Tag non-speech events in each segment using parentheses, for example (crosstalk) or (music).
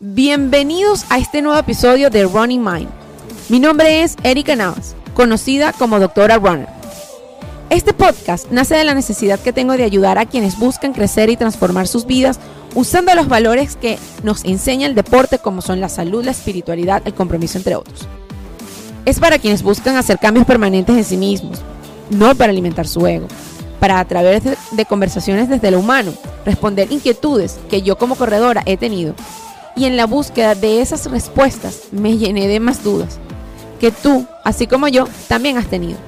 Bienvenidos a este nuevo episodio de Running Mind. Mi nombre es Erika Navas, conocida como Doctora Runner. Este podcast nace de la necesidad que tengo de ayudar a quienes buscan crecer y transformar sus vidas usando los valores que nos enseña el deporte como son la salud, la espiritualidad, el compromiso entre otros. Es para quienes buscan hacer cambios permanentes en sí mismos, no para alimentar su ego, para a través de, conversaciones desde lo humano, responder inquietudes que yo como corredora he tenido y en la búsqueda de esas respuestas me llené de más dudas que tú, así como yo, también has tenido.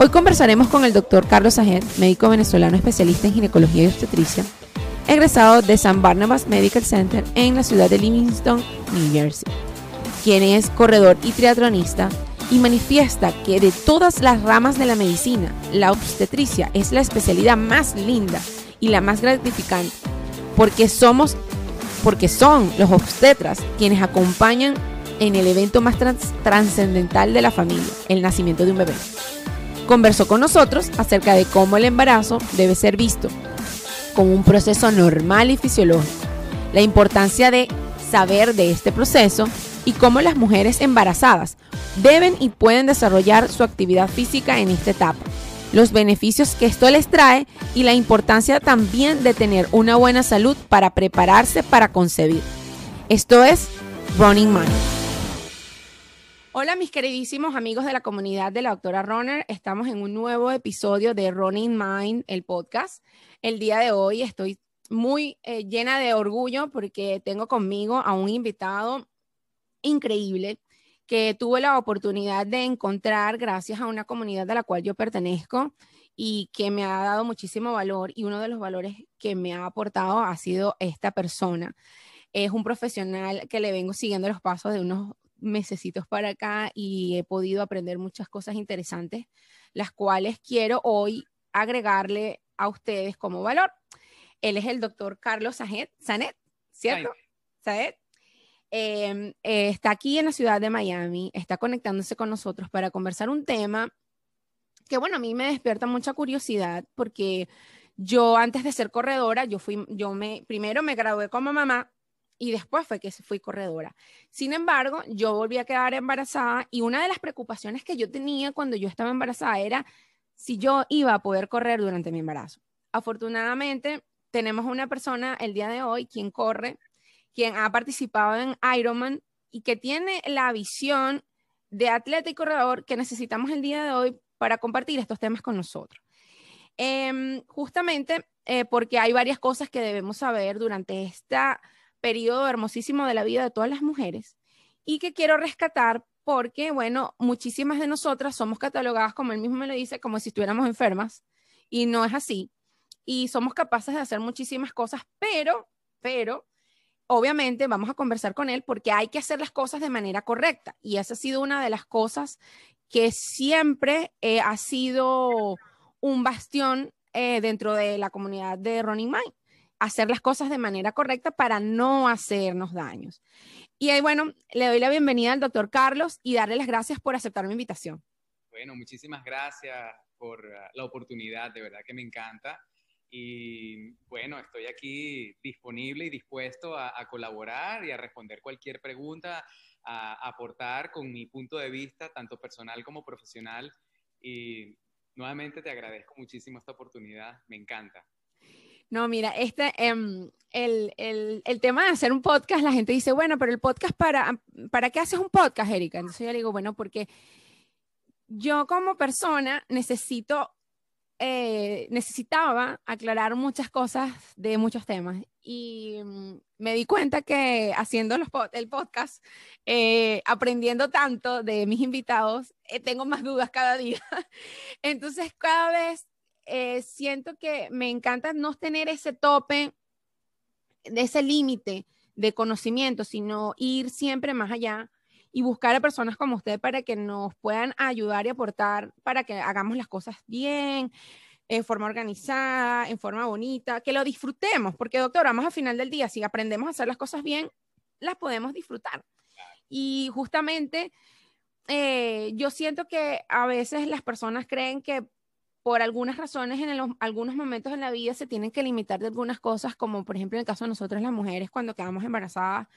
Hoy conversaremos con el doctor Carlos Ajet, médico venezolano especialista en ginecología y obstetricia, egresado de San Barnabas Medical Center en la ciudad de Livingston, New Jersey, quien es corredor y triatronista y manifiesta que de todas las ramas de la medicina, la obstetricia es la especialidad más linda y la más gratificante, porque somos porque son los obstetras quienes acompañan en el evento más trascendental de la familia, el nacimiento de un bebé. Conversó con nosotros acerca de cómo el embarazo debe ser visto como un proceso normal y fisiológico, la importancia de saber de este proceso y cómo las mujeres embarazadas deben y pueden desarrollar su actividad física en esta etapa los beneficios que esto les trae y la importancia también de tener una buena salud para prepararse para concebir. Esto es Running Mind. Hola mis queridísimos amigos de la comunidad de la doctora Runner, estamos en un nuevo episodio de Running Mind, el podcast. El día de hoy estoy muy eh, llena de orgullo porque tengo conmigo a un invitado increíble que tuve la oportunidad de encontrar gracias a una comunidad a la cual yo pertenezco y que me ha dado muchísimo valor y uno de los valores que me ha aportado ha sido esta persona. Es un profesional que le vengo siguiendo los pasos de unos mesecitos para acá y he podido aprender muchas cosas interesantes, las cuales quiero hoy agregarle a ustedes como valor. Él es el doctor Carlos Sanet, ¿cierto? Sanet. Em, eh, está aquí en la ciudad de Miami, está conectándose con nosotros para conversar un tema que, bueno, a mí me despierta mucha curiosidad porque yo antes de ser corredora, yo fui, yo me, primero me gradué como mamá y después fue que fui corredora. Sin embargo, yo volví a quedar embarazada y una de las preocupaciones que yo tenía cuando yo estaba embarazada era si yo iba a poder correr durante mi embarazo. Afortunadamente, tenemos una persona el día de hoy quien corre quien ha participado en Ironman y que tiene la visión de atleta y corredor que necesitamos el día de hoy para compartir estos temas con nosotros. Em, justamente eh, porque hay varias cosas que debemos saber durante este periodo hermosísimo de la vida de todas las mujeres y que quiero rescatar porque, bueno, muchísimas de nosotras somos catalogadas, como él mismo me lo dice, como si estuviéramos enfermas y no es así. Y somos capaces de hacer muchísimas cosas, pero, pero, obviamente vamos a conversar con él porque hay que hacer las cosas de manera correcta. Y esa ha sido una de las cosas que siempre eh, ha sido un bastión eh, dentro de la comunidad de Running Mind. Hacer las cosas de manera correcta para no hacernos daños. Y ahí, bueno, le doy la bienvenida al doctor Carlos y darle las gracias por aceptar mi invitación. Bueno, muchísimas gracias por uh, la oportunidad, de verdad que me encanta. Y bueno, estoy aquí disponible y dispuesto a, colaborar y a responder cualquier pregunta, a, aportar con mi punto de vista, tanto personal como profesional. Y nuevamente te agradezco muchísimo esta oportunidad, me encanta. No, mira, este, em, el, el, el, tema de hacer un podcast, la gente dice, bueno, pero el podcast, ¿para, ¿para qué haces un podcast, Erika? Entonces yo le digo, bueno, porque yo como persona necesito eh, necesitaba aclarar muchas cosas de muchos temas y mm, me di cuenta que haciendo el podcast, eh, aprendiendo tanto de mis invitados, eh, tengo más dudas cada día. (laughs) Entonces, cada vez siento que me encanta no tener ese tope, ese límite de conocimiento, sino ir siempre más allá y buscar a personas como usted para que nos puedan ayudar y aportar para que hagamos las cosas bien, en forma organizada, en forma bonita, que lo disfrutemos, porque doctor, vamos al final del día, si aprendemos a hacer las cosas bien, las podemos disfrutar. Y justamente eh, yo siento que a veces las personas creen que por algunas razones en algunos momentos en la vida se tienen que limitar de algunas cosas, como por ejemplo en el caso de nosotros las mujeres cuando quedamos embarazadas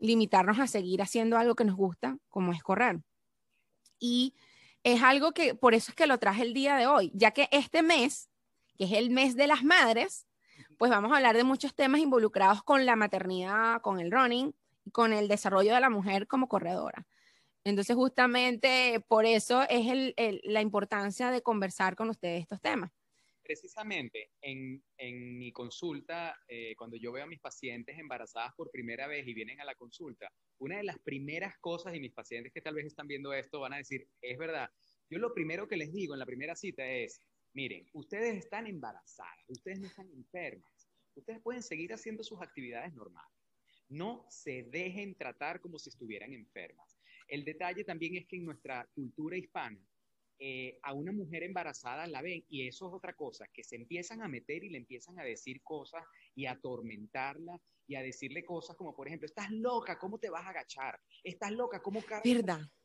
limitarnos a seguir haciendo algo que nos gusta, como es correr. Y es algo que, por eso es que lo traje el día de hoy, ya que este mes, que es el mes de las madres, pues vamos a hablar de muchos temas involucrados con la maternidad, con el running, con el desarrollo de la mujer como corredora. Entonces, justamente por eso es la importancia de conversar con ustedes estos temas. Precisamente en, mi consulta, eh, cuando yo veo a mis pacientes embarazadas por primera vez y vienen a la consulta, una de las primeras cosas, y mis pacientes que tal vez están viendo esto van a decir, es verdad, yo lo primero que les digo en la primera cita es, miren, ustedes están embarazadas, ustedes no están enfermas, ustedes pueden seguir haciendo sus actividades normales. No se dejen tratar como si estuvieran enfermas. El detalle también es que en nuestra cultura hispana, eh, a una mujer embarazada la ven y eso es otra cosa, que se empiezan a meter y le empiezan a decir cosas y a atormentarla y a decirle cosas como, por ejemplo, estás loca, ¿cómo te vas a agachar? Estás loca, ¿cómo cargas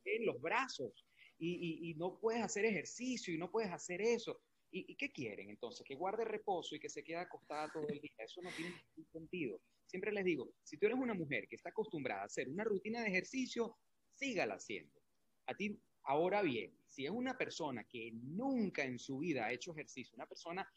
en los brazos? Y, no puedes hacer ejercicio y no puedes hacer eso. ¿Y, ¿Y, qué quieren entonces? Que guarde reposo y que se quede acostada todo el día. Eso no tiene ningún sentido. Siempre les digo, si tú eres una mujer que está acostumbrada a hacer una rutina de ejercicio, sígala haciendo. A ti, ahora bien, si es una persona que nunca en su vida ha hecho ejercicio, una persona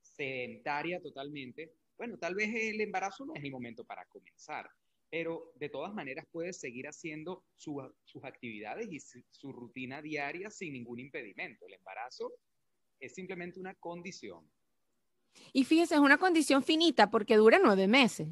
sedentaria totalmente, bueno, tal vez el embarazo no es el momento para comenzar, pero de todas maneras puedes seguir haciendo sus actividades y su rutina diaria sin ningún impedimento. El embarazo es simplemente una condición. Y fíjese, es una condición finita porque dura nueve meses.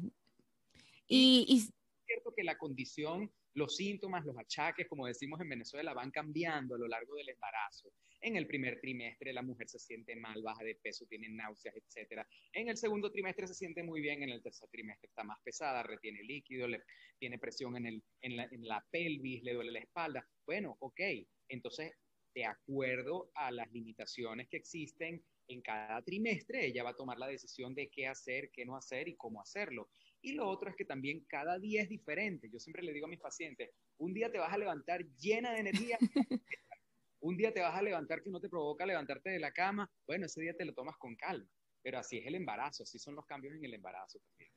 Y, es cierto que la condición, los síntomas, los achaques, como decimos en Venezuela, van cambiando a lo largo del embarazo. En el primer trimestre la mujer se siente mal, baja de peso, tiene náuseas, etc. En el segundo trimestre se siente muy bien, en el tercer trimestre está más pesada, retiene líquido, le, tiene presión en, el, en, la, en la pelvis, le duele la espalda. Bueno, ok, entonces de acuerdo a las limitaciones que existen en cada trimestre, ella va a tomar la decisión de qué hacer, qué no hacer y cómo hacerlo. Y lo otro es que también cada día es diferente. Yo siempre le digo a mis pacientes, un día te vas a levantar llena de energía, (laughs) un día te vas a levantar que no te provoca levantarte de la cama, bueno, ese día te lo tomas con calma. Pero así es el embarazo, así son los cambios en el embarazo también.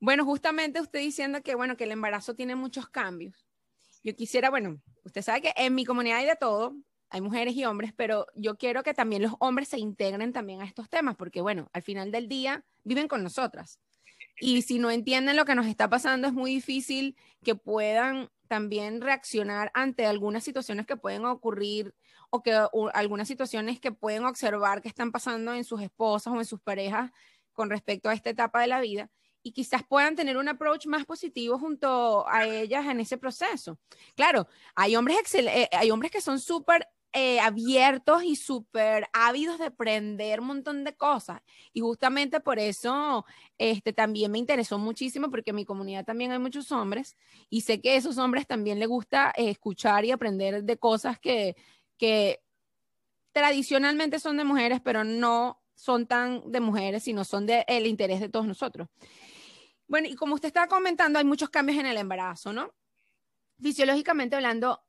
Bueno, justamente usted diciendo que, bueno, que el embarazo tiene muchos cambios. Yo quisiera, bueno, usted sabe que en mi comunidad hay de todo, hay mujeres y hombres, pero yo quiero que también los hombres se integren también a estos temas, porque bueno, al final del día viven con nosotras. Y si no entienden lo que nos está pasando, es muy difícil que puedan también reaccionar ante algunas situaciones que pueden ocurrir o que algunas situaciones que pueden observar que están pasando en sus esposas o en sus parejas con respecto a esta etapa de la vida y quizás puedan tener un approach más positivo junto a ellas en ese proceso. Claro, hay hombres, eh, hay hombres que son súper eh, abiertos y súper ávidos de aprender un montón de cosas. Y justamente por eso este, también me interesó muchísimo, porque en mi comunidad también hay muchos hombres y sé que a esos hombres también les gusta eh, escuchar y aprender de cosas que, que tradicionalmente son de mujeres, pero no son tan de mujeres, sino son del el interés de todos nosotros. Bueno, y como usted estaba comentando, hay muchos cambios en el embarazo, ¿no? Fisiológicamente hablando,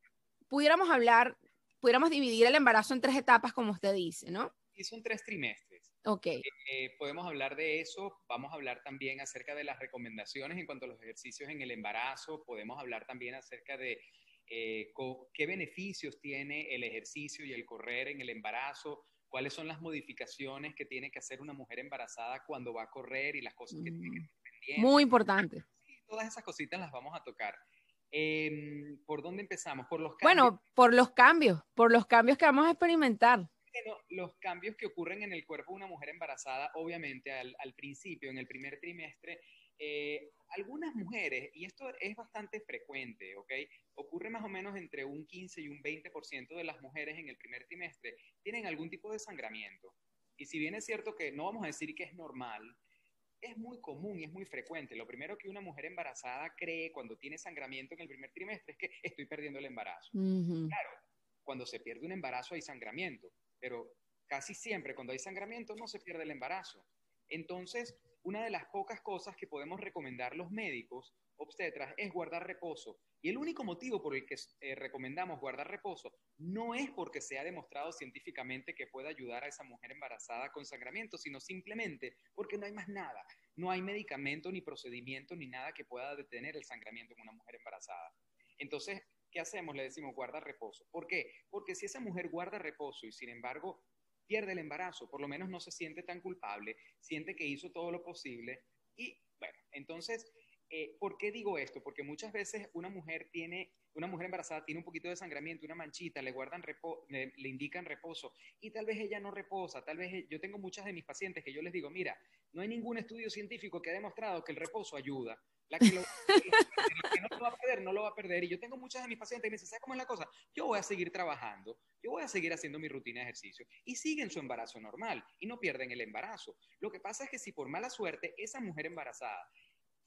pudiéramos hablar pudiéramos dividir el embarazo en tres etapas, como usted dice, ¿no? Y son tres trimestres. Ok. Eh, podemos hablar de eso, vamos a hablar también acerca de las recomendaciones en cuanto a los ejercicios en el embarazo, podemos hablar también acerca de eh, qué beneficios tiene el ejercicio y el correr en el embarazo, cuáles son las modificaciones que tiene que hacer una mujer embarazada cuando va a correr y las cosas que tiene que tener Muy importante. todas esas cositas las vamos a tocar. Em, ¿Por dónde empezamos? Por los cambios. Bueno, por los cambios, por los cambios que vamos a experimentar. los cambios que ocurren en el cuerpo de una mujer embarazada, obviamente al, principio, en el primer trimestre, eh, algunas mujeres, y esto es bastante frecuente, ¿ok? Ocurre más o menos entre un 15 y un 20% de las mujeres en el primer trimestre tienen algún tipo de sangramiento. Y si bien es cierto que no vamos a decir que es normal, es muy común y es muy frecuente. Lo primero que una mujer embarazada cree cuando tiene sangramiento en el primer trimestre es que estoy perdiendo el embarazo. Claro, cuando se pierde un embarazo hay sangramiento, pero casi siempre cuando hay sangramiento no se pierde el embarazo. Entonces, una de las pocas cosas que podemos recomendar los médicos obstetras es guardar reposo. Y el único motivo por el que eh, recomendamos guardar reposo no es porque se ha demostrado científicamente que pueda ayudar a esa mujer embarazada con sangramiento, sino simplemente porque no hay más nada. no hay medicamento ni procedimiento ni nada que pueda detener el sangramiento en una mujer embarazada. Entonces, ¿qué hacemos? Le decimos guarda reposo. ¿Por qué? Porque si esa mujer guarda reposo y sin embargo pierde el embarazo, por lo menos no se siente tan culpable, siente que hizo todo lo posible y bueno, entonces eh, ¿Por qué digo esto? Porque muchas veces una mujer tiene, una mujer embarazada tiene un poquito de sangramiento, una manchita, le guardan le, indican reposo y tal vez ella no reposa, tal vez yo tengo muchas de mis pacientes que yo les digo, mira, no hay ningún estudio científico que ha demostrado que el reposo ayuda. La que, lo, que no lo va a perder, no lo va a perder. Y yo tengo muchas de mis pacientes que me dicen, ¿sabes cómo es la cosa? Yo voy a seguir trabajando, yo voy a seguir haciendo mi rutina de ejercicio y siguen su embarazo normal y no pierden el embarazo. Lo que pasa es que si por mala suerte esa mujer embarazada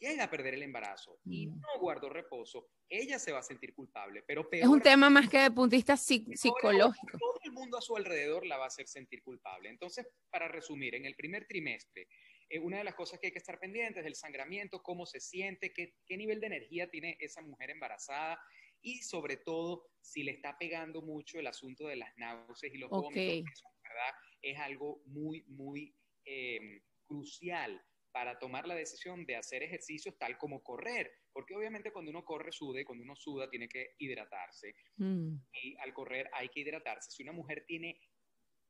llega a perder el embarazo y mm. no guardó reposo, ella se va a sentir culpable. Pero es un tema más que de de vista psicológico. Todo el mundo a su alrededor la va a hacer sentir culpable. Entonces, para resumir, en el primer trimestre, eh, una de las cosas que hay que estar pendientes es el sangramiento, cómo se siente, qué, qué nivel de energía tiene esa mujer embarazada y sobre todo si le está pegando mucho el asunto de las náuseas y los vómitos. Eso, ¿verdad? Es algo muy, muy eh, crucial para tomar la decisión de hacer ejercicios tal como correr, porque obviamente cuando uno corre sude, cuando uno suda tiene que hidratarse mm. y al correr hay que hidratarse. Si una mujer tiene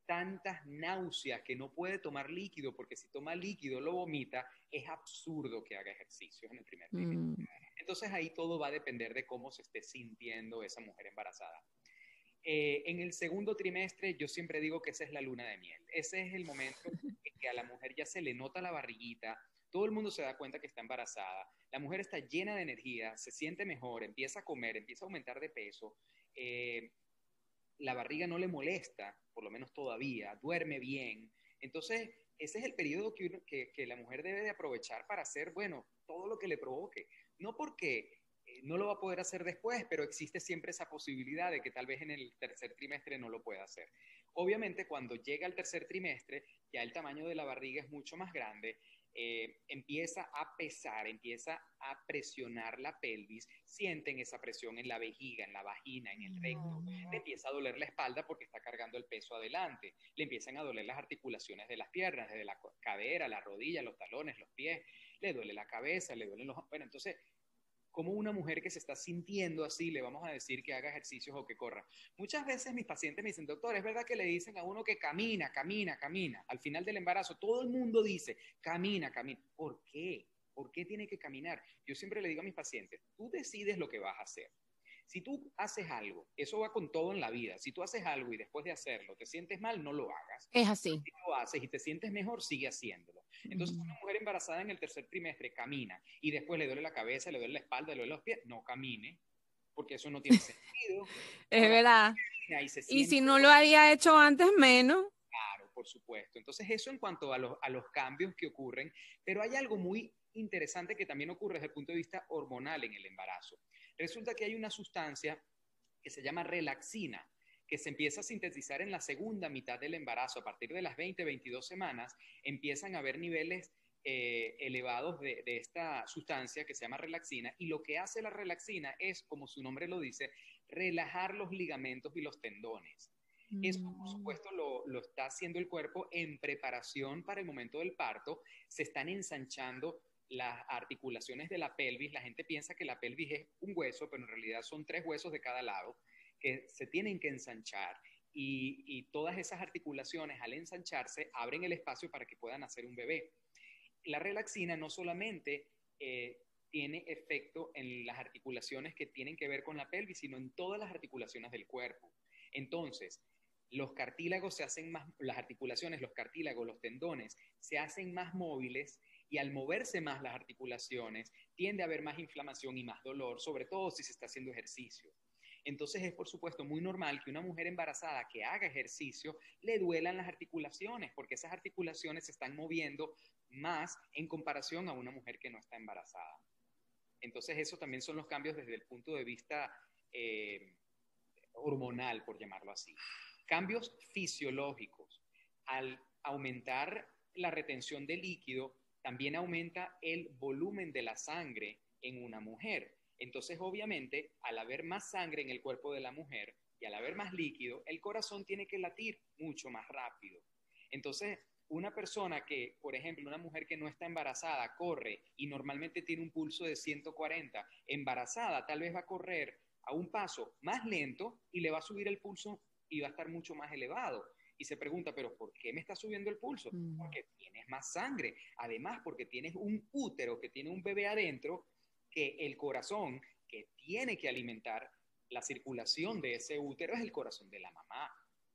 tantas náuseas que no puede tomar líquido, porque si toma líquido lo vomita, es absurdo que haga ejercicios en el primer mm. Entonces ahí todo va a depender de cómo se esté sintiendo esa mujer embarazada. Eh, en el segundo trimestre yo siempre digo que esa es la luna de miel. Ese es el momento en (laughs) que a la mujer ya se le nota la barriguita, todo el mundo se da cuenta que está embarazada, la mujer está llena de energía, se siente mejor, empieza a comer, empieza a aumentar de peso, eh, la barriga no le molesta, por lo menos todavía, duerme bien. Entonces, ese es el periodo que, la mujer debe de aprovechar para hacer, bueno, todo lo que le provoque. No porque eh, no lo va a poder hacer después, pero existe siempre esa posibilidad de que tal vez en el tercer trimestre no lo pueda hacer. Obviamente, cuando llega el tercer trimestre, ya el tamaño de la barriga es mucho más grande, eh, empieza a pesar, empieza a presionar la pelvis, sienten esa presión en la vejiga, en la vagina, en el recto, le empieza a doler la espalda porque está cargando el peso adelante, le empiezan a doler las articulaciones de las piernas, desde la cadera, la rodilla, los talones, los pies, le duele la cabeza, le duelen los... Bueno, entonces como una mujer que se está sintiendo así le vamos a decir que haga ejercicios o que corra? Muchas veces mis pacientes me dicen, doctor, es verdad que le dicen a uno que camina, camina, camina. Al final del embarazo, todo el mundo dice, camina, camina. ¿Por qué? ¿Por qué tiene que caminar? Yo siempre le digo a mis pacientes, tú decides lo que vas a hacer. Si tú haces algo, eso va con todo en la vida. Si tú haces algo y después de hacerlo te sientes mal, no lo hagas. Es así. Si lo haces y te sientes mejor, sigue haciéndolo. Entonces, una mujer embarazada en el tercer trimestre camina y después le duele la cabeza, le duele la espalda, le duele los pies, no camine, porque eso no tiene (laughs) sentido. es verdad. Y, si no lo había hecho antes, menos. Claro, por supuesto. Entonces, eso en cuanto a los, a los cambios que ocurren, pero hay algo muy interesante que también ocurre desde el punto de vista hormonal en el embarazo. Resulta que hay una sustancia que se llama relaxina que se empieza a sintetizar en la segunda mitad del embarazo, a partir de las 20, 22 semanas, empiezan a haber niveles eh, elevados de, esta sustancia que se llama relaxina y lo que hace la relaxina es, como su nombre lo dice, relajar los ligamentos y los tendones. Eso, por mm. supuesto, lo, lo, está haciendo el cuerpo en preparación para el momento del parto. Se están ensanchando las articulaciones de la pelvis. La gente piensa que la pelvis es un hueso, pero en realidad son tres huesos de cada lado que se tienen que ensanchar y, todas esas articulaciones al ensancharse abren el espacio para que puedan hacer un bebé. La relaxina no solamente eh, tiene efecto en las articulaciones que tienen que ver con la pelvis, sino en todas las articulaciones del cuerpo. Entonces, los cartílagos se hacen más, las articulaciones, los cartílagos, los tendones, se hacen más móviles y al moverse más las articulaciones, tiende a haber más inflamación y más dolor, sobre todo si se está haciendo ejercicio. Entonces es por supuesto muy normal que una mujer embarazada que haga ejercicio le duelan las articulaciones, porque esas articulaciones se están moviendo más en comparación a una mujer que no está embarazada. Entonces eso también son los cambios desde el punto de vista eh, hormonal, por llamarlo así. Cambios fisiológicos. Al aumentar la retención de líquido, también aumenta el volumen de la sangre en una mujer. Entonces, obviamente, al haber más sangre en el cuerpo de la mujer y al haber más líquido, el corazón tiene que latir mucho más rápido. Entonces, una persona que, por ejemplo, una mujer que no está embarazada, corre y normalmente tiene un pulso de 140, embarazada tal vez va a correr a un paso más lento y le va a subir el pulso y va a estar mucho más elevado. Y se pregunta, pero ¿por qué me está subiendo el pulso? Mm. Porque tienes más sangre. Además, porque tienes un útero que tiene un bebé adentro que el corazón que tiene que alimentar la circulación de ese útero es el corazón de la mamá.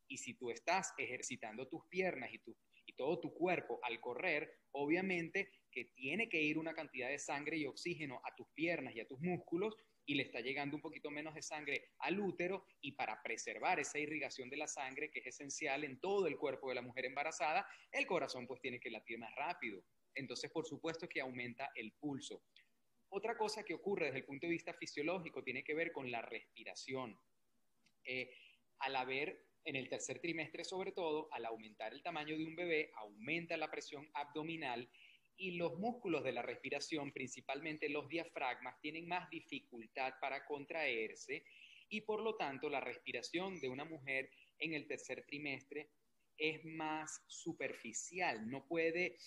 Y si tú estás ejercitando tus piernas y, tu, y todo tu cuerpo al correr, obviamente que tiene que ir una cantidad de sangre y oxígeno a tus piernas y a tus músculos y le está llegando un poquito menos de sangre al útero y para preservar esa irrigación de la sangre que es esencial en todo el cuerpo de la mujer embarazada, el corazón pues tiene que latir más rápido. Entonces, por supuesto que aumenta el pulso. Otra cosa que ocurre desde el punto de vista fisiológico tiene que ver con la respiración. Eh, al haber en el tercer trimestre sobre todo, al aumentar el tamaño de un bebé, aumenta la presión abdominal y los músculos de la respiración, principalmente los diafragmas, tienen más dificultad para contraerse y por lo tanto la respiración de una mujer en el tercer trimestre es más superficial, no puede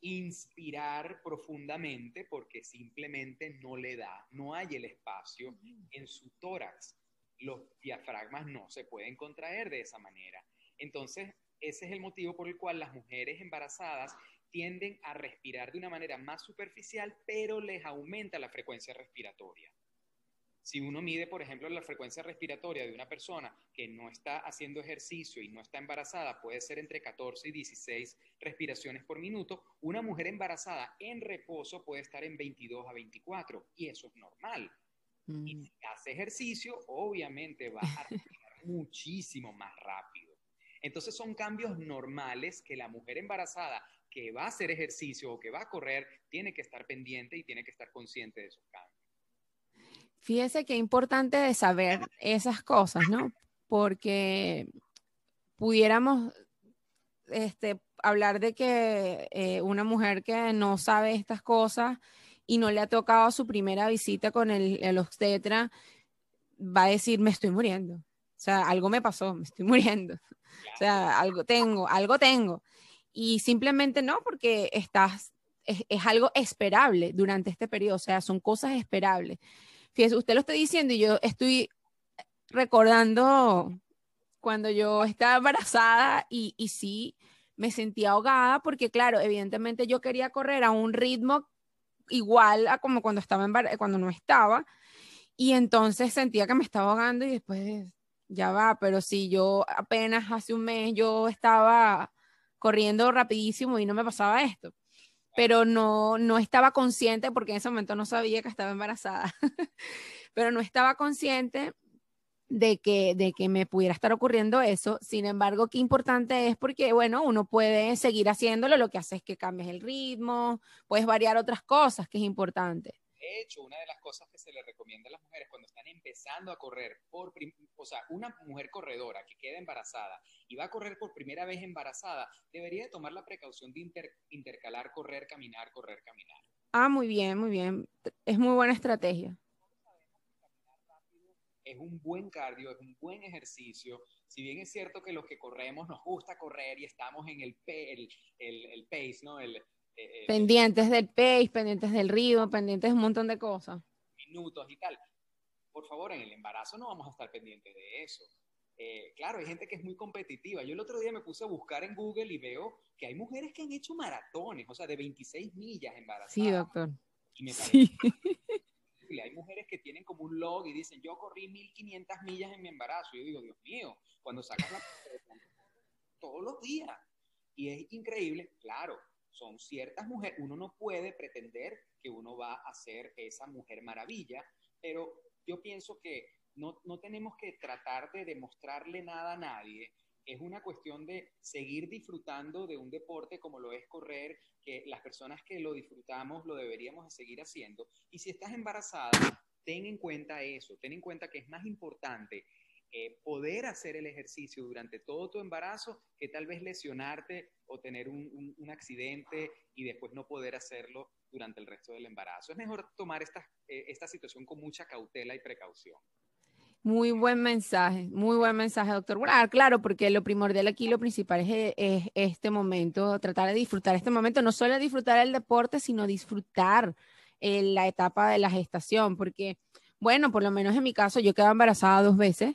inspirar profundamente porque simplemente no le da, no hay el espacio en su tórax. Los diafragmas no se pueden contraer de esa manera. Entonces, ese es el motivo por el cual las mujeres embarazadas tienden a respirar de una manera más superficial, pero les aumenta la frecuencia respiratoria. Si uno mide, por ejemplo, la frecuencia respiratoria de una persona que no está haciendo ejercicio y no está embarazada, puede ser entre 14 y 16 respiraciones por minuto. Una mujer embarazada en reposo puede estar en 22 a 24 y eso es normal. Y mm. si hace ejercicio, obviamente va a respirar (laughs) muchísimo más rápido. Entonces son cambios normales que la mujer embarazada que va a hacer ejercicio o que va a correr tiene que estar pendiente y tiene que estar consciente de esos cambios. Fíjese qué importante de saber esas cosas, ¿no? Porque pudiéramos este, hablar de que eh, una mujer que no sabe estas cosas y no le ha tocado su primera visita con el, el obstetra, va a decir, me estoy muriendo. O sea, algo me pasó, me estoy (laughs) muriendo. O sea, algo tengo, algo tengo y simplemente no, porque estás, es, algo esperable durante este periodo, o sea, son cosas esperables. Fíjese, usted lo está diciendo y yo estoy recordando cuando yo estaba embarazada y, y sí me sentía ahogada porque, claro, evidentemente yo quería correr a un ritmo igual a como cuando estaba cuando no estaba y entonces sentía que me estaba ahogando y después ya va, pero si yo apenas hace un mes yo estaba corriendo rapidísimo y no me pasaba esto. Pero no, no estaba consciente, porque en ese momento no sabía que estaba embarazada, (laughs) pero no estaba consciente de que, de que me pudiera estar ocurriendo eso. Sin embargo, qué importante es porque, bueno, uno puede seguir haciéndolo, lo que hace es que cambies el ritmo, puedes variar otras cosas, que es importante. De hecho, una de las cosas que se le recomienda a las mujeres cuando están empezando a correr, por o sea, una mujer corredora que queda embarazada y va a correr por primera vez embarazada, debería tomar la precaución de intercalar correr, caminar, correr, caminar. Ah, muy bien, muy bien. Es muy buena estrategia. Es un buen cardio, es un buen ejercicio. Si bien es cierto que los que corremos nos gusta correr y estamos en el, el, el pace, ¿no? El, eh, eh, pendientes del pace, pendientes del ritmo, pendientes de un montón de cosas. Minutos y tal. Por favor, en el embarazo no vamos a estar pendientes de eso. Eh, claro, hay gente que es muy competitiva. Yo el otro día me puse a buscar en Google y veo que hay mujeres que han hecho maratones, o sea, de 26 millas embarazadas. Sí, doctor. Y me parece Hay mujeres que tienen como un log y dicen, yo corrí 1500 millas en mi embarazo. Y yo digo, Dios mío, cuando sacas la... (laughs) todos los días. Y es increíble, claro, son ciertas mujeres, uno no puede pretender que uno va a ser esa mujer maravilla, pero yo pienso que no, no tenemos que tratar de demostrarle nada a nadie, es una cuestión de seguir disfrutando de un deporte como lo es correr, que las personas que lo disfrutamos lo deberíamos de seguir haciendo. Y si estás embarazada, ten en cuenta eso, ten en cuenta que es más importante poder hacer el ejercicio durante todo tu embarazo que tal vez lesionarte o tener un, accidente y después no poder hacerlo durante el resto del embarazo. Es mejor tomar esta, eh, esta situación con mucha cautela y precaución. Muy buen mensaje, muy buen mensaje, doctor. Ah, claro, porque lo primordial aquí, lo principal es, este momento, tratar de disfrutar este momento, no solo disfrutar el deporte, sino disfrutar eh, la etapa de la gestación, porque, bueno, por lo menos en mi caso, yo quedé embarazada dos veces,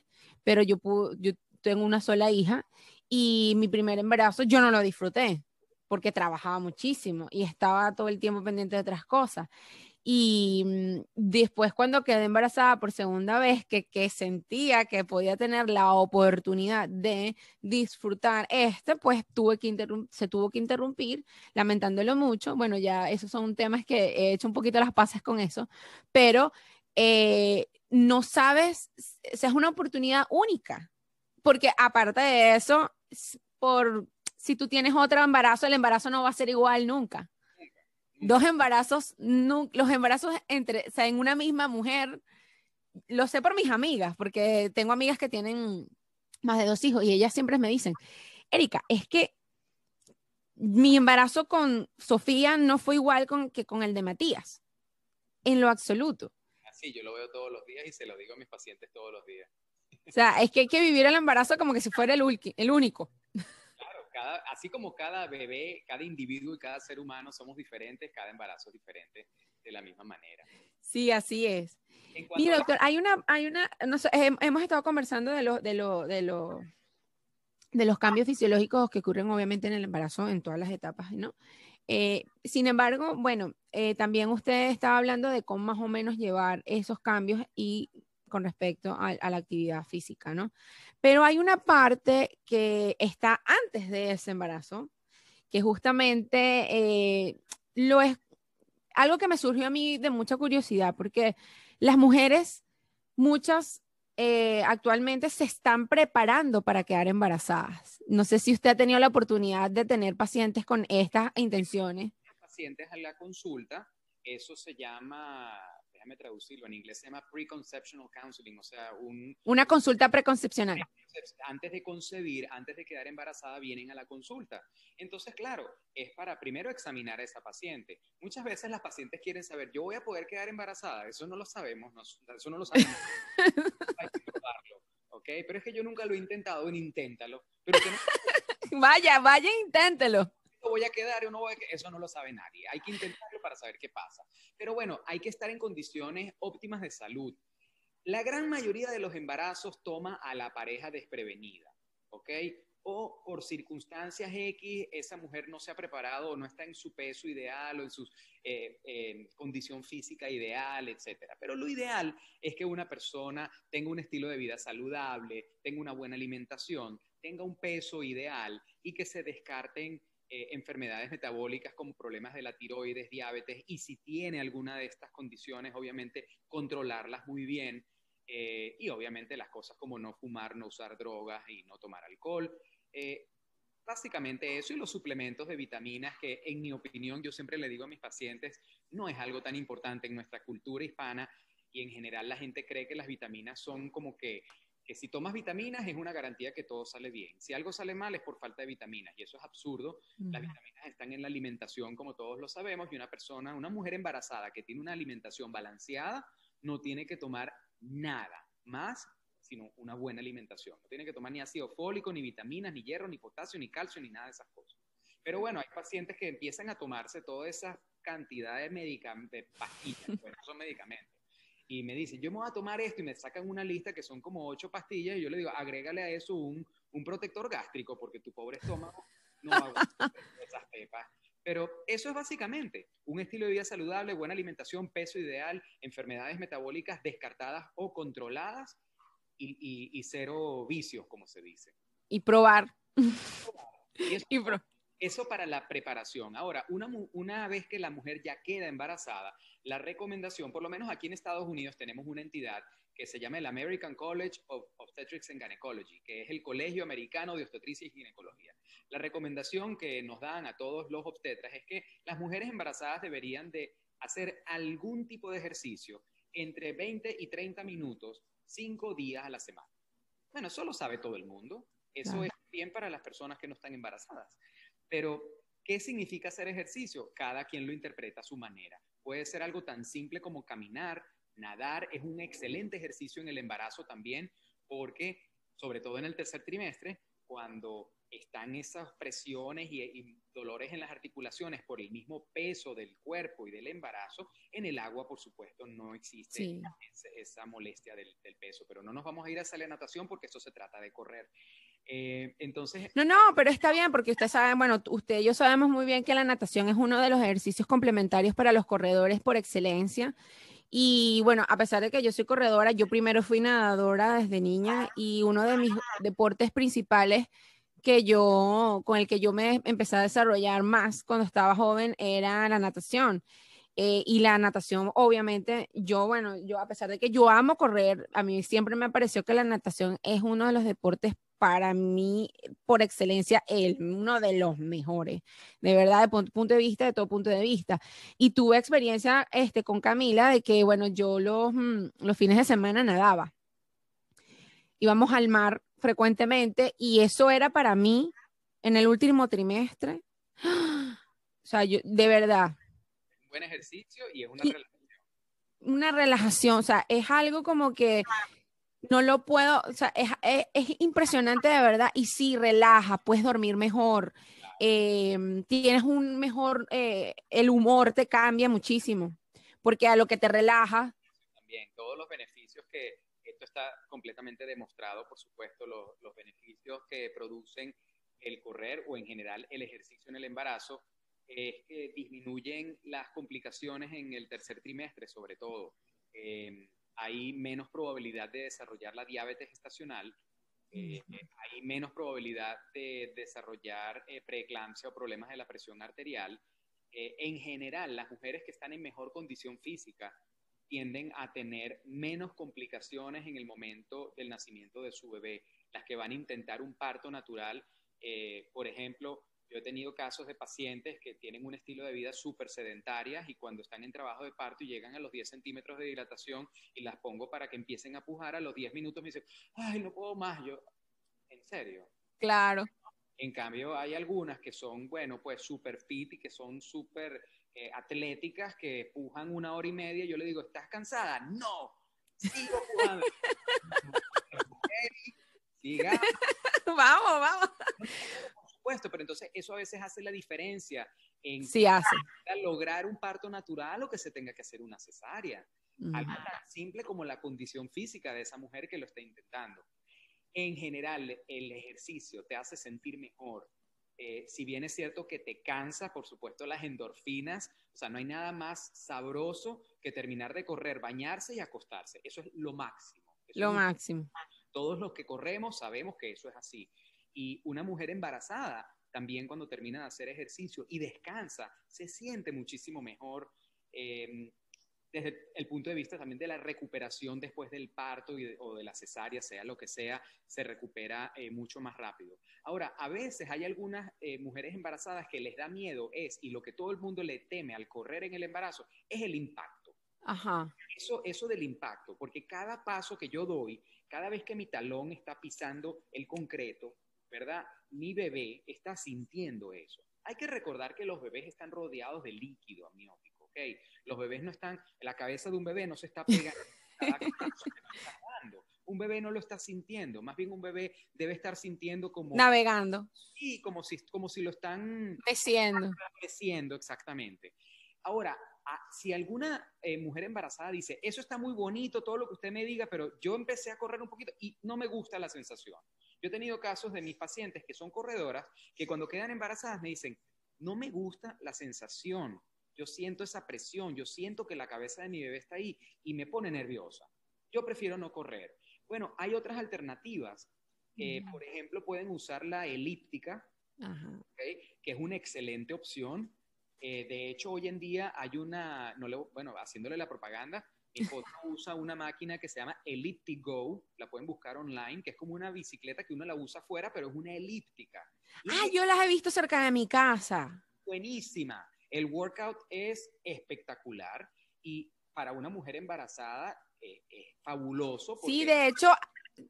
pero yo, yo tengo una sola hija y mi primer embarazo yo no lo disfruté porque trabajaba muchísimo y estaba todo el tiempo pendiente de otras cosas. Y mm, después cuando quedé embarazada por segunda vez, que, que sentía que podía tener la oportunidad de disfrutar este, pues tuve que se tuvo que interrumpir, lamentándolo mucho. Bueno, ya esos son temas que he hecho un poquito las paces con eso, pero eh, no sabes, es una oportunidad única, porque aparte de eso, por si tú tienes otro embarazo, el embarazo no va a ser igual nunca. Dos embarazos, los embarazos entre, o sea, en una misma mujer, lo sé por mis amigas, porque tengo amigas que tienen más de dos hijos y ellas siempre me dicen, Erika, es que mi embarazo con Sofía no fue igual que con el de Matías, en lo absoluto. Así, yo lo veo todos los días y se lo digo a mis pacientes todos los días. O sea, es que hay que vivir el embarazo como que si fuera el, el único así como cada bebé, cada individuo y cada ser humano somos diferentes, cada embarazo es diferente de la misma manera. Sí, así es. Mira, doctor, hay una, hay una, hemos estado conversando de lo, de lo, de lo, de los cambios fisiológicos que ocurren obviamente en el embarazo en todas las etapas, ¿no? Eh, sin embargo, bueno, eh, también usted estaba hablando de cómo más o menos llevar esos cambios y con respecto a, la actividad física, ¿no? Pero hay una parte que está antes de ese embarazo, que justamente eh, lo es algo que me surgió a mí de mucha curiosidad, porque las mujeres, muchas eh, actualmente se están preparando para quedar embarazadas. No sé si usted ha tenido la oportunidad de tener pacientes con estas intenciones. Pacientes a la consulta, eso se llama déjame traducirlo, en inglés se llama preconceptional counseling, o sea, un... Una consulta preconcepcional. Antes de concebir, antes de quedar embarazada, vienen a la consulta. Entonces, claro, es para primero examinar a esa paciente. Muchas veces las pacientes quieren saber, yo voy a poder quedar embarazada, eso no lo sabemos, eso no lo sabemos. (laughs) Hay que probarlo, ¿ok? Pero es que yo nunca lo he intentado, inténtalo. Pero (laughs) vaya, vaya, inténtelo voy a quedar o no voy a quedar, eso no lo sabe nadie. Hay que intentarlo para saber qué pasa. Pero bueno, hay que estar en condiciones óptimas de salud. La gran mayoría de los embarazos toma a la pareja desprevenida, ¿ok? O por circunstancias X, esa mujer no se ha preparado o no está en su peso ideal o en su eh, condición física ideal, etc. Pero lo ideal es que una persona tenga un estilo de vida saludable, tenga una buena alimentación, tenga un peso ideal y que se descarten eh, enfermedades metabólicas como problemas de la tiroides, diabetes, y si tiene alguna de estas condiciones, obviamente controlarlas muy bien. Eh, y obviamente las cosas como no fumar, no usar drogas y no tomar alcohol. Eh, básicamente eso y los suplementos de vitaminas que en mi opinión yo siempre le digo a mis pacientes no es algo tan importante en nuestra cultura hispana y en general la gente cree que las vitaminas son como que que si tomas vitaminas es una garantía que todo sale bien. Si algo sale mal es por falta de vitaminas y eso es absurdo. Las vitaminas están en la alimentación como todos lo sabemos y una persona, una mujer embarazada que tiene una alimentación balanceada no tiene que tomar nada más sino una buena alimentación. No tiene que tomar ni ácido fólico, ni vitaminas, ni hierro, ni potasio, ni calcio, ni nada de esas cosas. Pero bueno, hay pacientes que empiezan a tomarse toda esa cantidad de, de pastillas, bueno, son medicamentos y me dicen, yo me voy a tomar esto y me sacan una lista que son como ocho pastillas y yo le digo, agrégale a eso un, un protector gástrico porque tu pobre estómago no va a (laughs) esas pepas. Pero eso es básicamente un estilo de vida saludable, buena alimentación, peso ideal, enfermedades metabólicas descartadas o controladas y, y, cero vicios, como se dice. Y probar. Y eso, (laughs) eso para la preparación. Ahora, una, una vez que la mujer ya queda embarazada, la recomendación, por lo menos aquí en Estados Unidos tenemos una entidad que se llama el American College of Obstetrics and Gynecology, que es el Colegio Americano de Obstetricia y Ginecología. La recomendación que nos dan a todos los obstetras es que las mujeres embarazadas deberían de hacer algún tipo de ejercicio entre 20 y 30 minutos, cinco días a la semana. Bueno, eso lo sabe todo el mundo. Eso es bien para las personas que no están embarazadas. Pero, ¿qué significa hacer ejercicio? Cada quien lo interpreta a su manera. Puede ser algo tan simple como caminar Nadar es un excelente ejercicio en el embarazo también porque, sobre todo en el tercer trimestre, cuando están esas presiones y, dolores en las articulaciones por el mismo peso del cuerpo y del embarazo, en el agua, por supuesto, no existe esa, molestia del, peso. Pero no nos vamos a ir a hacer la natación porque eso se trata de correr. Eh, entonces... No, no, pero está bien porque usted sabe, bueno, usted y yo sabemos muy bien que la natación es uno de los ejercicios complementarios para los corredores por excelencia. Y bueno, a pesar de que yo soy corredora, yo primero fui nadadora desde niña y uno de mis deportes principales que yo, con el que yo me empecé a desarrollar más cuando estaba joven era la natación. Eh, y la natación, obviamente, yo, bueno, yo a pesar de que yo amo correr, a mí siempre me pareció que la natación es uno de los deportes para mí, por excelencia, el, uno de los mejores, de verdad, de punto, punto de vista, de todo punto de vista. Y tuve experiencia este, con Camila de que, bueno, yo los, mm, los fines de semana nadaba. Íbamos al mar frecuentemente y eso era para mí en el último trimestre. (gasps) O sea, yo, de verdad. Un buen ejercicio y es una relajación. Una relajación, o sea, es algo como que no lo puedo, o sea, es, impresionante de verdad y sí, relaja, puedes dormir mejor, em, tienes un mejor, eh, el humor te cambia muchísimo, porque a lo que te relaja. También, todos los beneficios que, esto está completamente demostrado, por supuesto, los, los beneficios que producen el correr o en general el ejercicio en el embarazo, es que disminuyen las complicaciones en el tercer trimestre, sobre todo. Em, hay menos probabilidad de desarrollar la diabetes gestacional, eh, hay menos probabilidad de desarrollar eh, preeclampsia o problemas de la presión arterial. Eh, en general, las mujeres que están en mejor condición física tienden a tener menos complicaciones en el momento del nacimiento de su bebé. Las que van a intentar un parto natural, por ejemplo, yo he tenido casos de pacientes que tienen un estilo de vida súper sedentarias y cuando están en trabajo de parto y llegan a los 10 centímetros de dilatación y las pongo para que empiecen a pujar, a los 10 minutos me dicen, ay, no puedo más. Yo, ¿en serio? Claro. En cambio, hay algunas que son, bueno, pues súper fit y que son súper eh, atléticas, que pujan una hora y media. Yo le digo, ¿estás cansada? No, sigo pujando. (laughs) Siga. vamos, pero entonces eso a veces hace la diferencia en hace. lograr un parto natural o que se tenga que hacer una cesárea. Algo tan simple como la condición física de esa mujer que lo está intentando. En general, el ejercicio te hace sentir mejor. Eh, si bien es cierto que te cansa, por supuesto, las endorfinas, o sea, no hay nada más sabroso que terminar de correr, bañarse y acostarse. Eso es lo máximo. lo máximo. Todos los que corremos sabemos que eso es así. Y una mujer embarazada también cuando termina de hacer ejercicio y descansa, se siente muchísimo mejor em, desde el punto de vista también de la recuperación después del parto o de la cesárea, sea lo que sea, se recupera eh, mucho más rápido. Ahora, a veces hay algunas eh, mujeres embarazadas que les da miedo es, y lo que todo el mundo le teme al correr en el embarazo, es el impacto. Ajá. Eso, eso del impacto, porque cada paso que yo doy, cada vez que mi talón está pisando el concreto, ¿verdad? Mi bebé está sintiendo eso. Hay que recordar que los bebés están rodeados de líquido amniótico, ¿ok? Los bebés no están, la cabeza de un bebé no se está pegando. un bebé no lo está sintiendo, más bien un bebé debe estar sintiendo como... Navegando. Sí, como si, como si lo están... Meciendo. Meciendo, exactamente. Ahora, si alguna eh, mujer embarazada dice, eso está muy bonito, todo lo que usted me diga, pero yo empecé a correr un poquito y no me gusta la sensación. Yo he tenido casos de mis pacientes que son corredoras que cuando quedan embarazadas me dicen, no me gusta la sensación, yo siento esa presión, yo siento que la cabeza de mi bebé está ahí y me pone nerviosa. Yo prefiero no correr. Bueno, hay otras alternativas. por ejemplo, pueden usar la elíptica, que es una excelente opción. Eh, de hecho, hoy en día hay una, no le, bueno, haciéndole la propaganda, mi usa una máquina que se llama Elliptigo, la pueden buscar online, que es como una bicicleta que uno la usa afuera, pero es una elíptica. ah, yo las he visto cerca de mi casa. Buenísima. El workout es espectacular y para una mujer embarazada eh, es fabuloso. Sí, de hecho,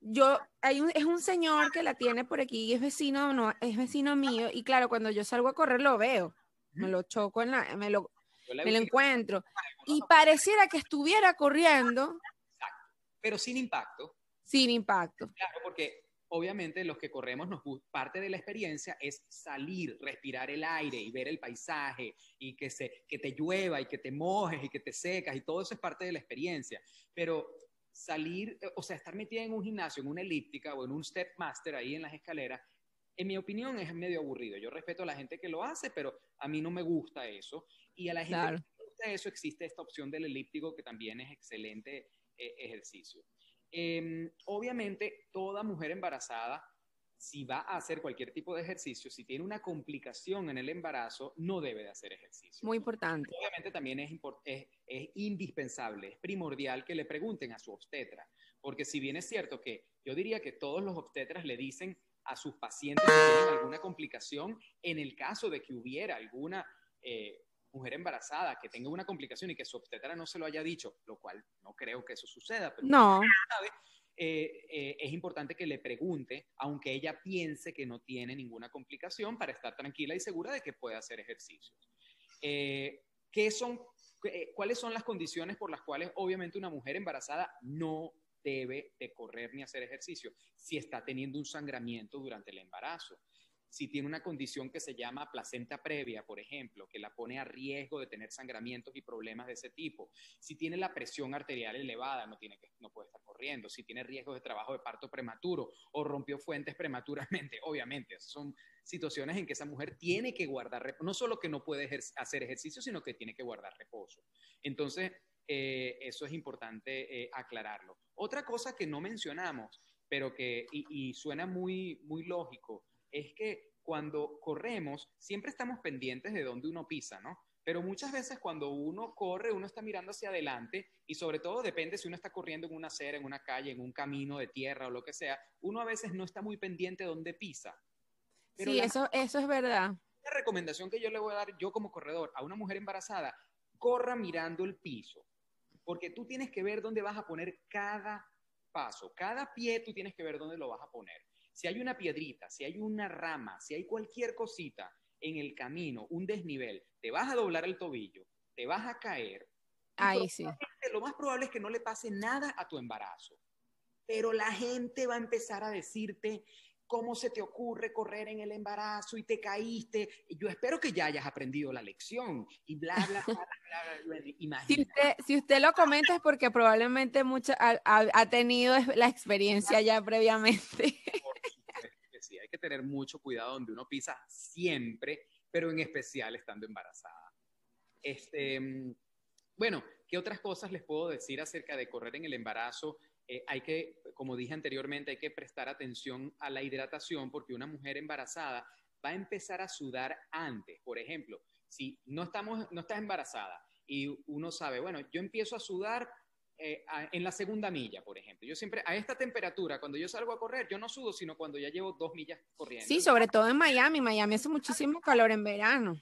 yo hay un, es un señor que la tiene por aquí, es vecino, no, es vecino mío y claro, cuando yo salgo a correr lo veo, me lo choco en la, me lo me lo encuentro. Y pareciera que estuviera corriendo. Exacto, pero sin impacto. Sin impacto. Claro, porque obviamente los que corremos, nos, parte de la experiencia es salir, respirar el aire y ver el paisaje y que, se, que te llueva y que te mojes y que te secas y todo eso es parte de la experiencia. Pero salir, o sea, estar metida en un gimnasio, en una elíptica o en un step master ahí en las escaleras, en mi opinión es medio aburrido. Yo respeto a la gente que lo hace, pero a mí no me gusta eso. Y a la gente que le gusta eso existe esta opción del elíptico que también es excelente eh, ejercicio. Em, obviamente, toda mujer embarazada, si va a hacer cualquier tipo de ejercicio, si tiene una complicación en el embarazo, no debe de hacer ejercicio. Muy importante. Obviamente también es, es, es indispensable, es primordial que le pregunten a su obstetra, porque si bien es cierto que yo diría que todos los obstetras le dicen a sus pacientes que tienen alguna complicación, en el caso de que hubiera alguna eh, mujer embarazada que tenga una complicación y que su obstetra no se lo haya dicho, lo cual no creo que eso suceda, pero no. Eh, eh, es importante que le pregunte, aunque ella piense que no tiene ninguna complicación, para estar tranquila y segura de que puede hacer ejercicios. Eh, ¿qué son, ¿Cuáles son las condiciones por las cuales obviamente una mujer embarazada no debe de correr ni hacer ejercicio? Si está teniendo un sangramiento durante el embarazo, si tiene una condición que se llama placenta previa, por ejemplo, que la pone a riesgo de tener sangramientos y problemas de ese tipo, si tiene la presión arterial elevada, no, tiene que, no puede estar corriendo, si tiene riesgo de trabajo de parto prematuro o rompió fuentes prematuramente, (laughs) obviamente, son situaciones en que esa mujer tiene que guardar, no solo que no puede hacer ejercicio, sino que tiene que guardar reposo. Entonces, eh, eso es importante eh, aclararlo. Otra cosa que no mencionamos, pero que, y, y suena muy, muy lógico, es que cuando corremos siempre estamos pendientes de dónde uno pisa, ¿no? Pero muchas veces cuando uno corre, uno está mirando hacia adelante y sobre todo depende si uno está corriendo en una acera, en una calle, en un camino de tierra o lo que sea, uno a veces no está muy pendiente de dónde pisa. sí, eso, eso es verdad. La recomendación que yo le voy a dar yo como corredor a una mujer embarazada, corra mirando el piso, porque tú tienes que ver dónde vas a poner cada paso, cada pie tú tienes que ver dónde lo vas a poner si hay una piedrita, si hay una rama, si hay cualquier cosita en el camino, un desnivel, te vas a doblar el tobillo, te vas a caer. Ahí sí. Lo más probable es que no le pase nada a tu embarazo. Pero la gente va a empezar a decirte, ¿cómo se te ocurre correr en el embarazo y te caíste? Yo espero que ya hayas aprendido la lección y bla, bla, bla, bla, bla, (laughs) Si usted, si usted lo comenta es porque probablemente mucha, ha, ha, tenido la experiencia ya previamente (laughs) hay que tener mucho cuidado donde uno pisa siempre, pero en especial estando embarazada. Este, bueno, ¿qué otras cosas les puedo decir acerca de correr en el embarazo? Eh, hay que, como dije anteriormente, hay que prestar atención a la hidratación porque una mujer embarazada va a empezar a sudar antes. Por ejemplo, si no, estamos, no estás embarazada y uno sabe, bueno, yo empiezo a sudar eh, en la segunda milla, por ejemplo. Yo siempre, a esta temperatura, cuando yo salgo a correr, yo no sudo, sino cuando ya llevo dos millas corriendo. Sí, sobre todo en Miami. Miami hace muchísimo calor en verano.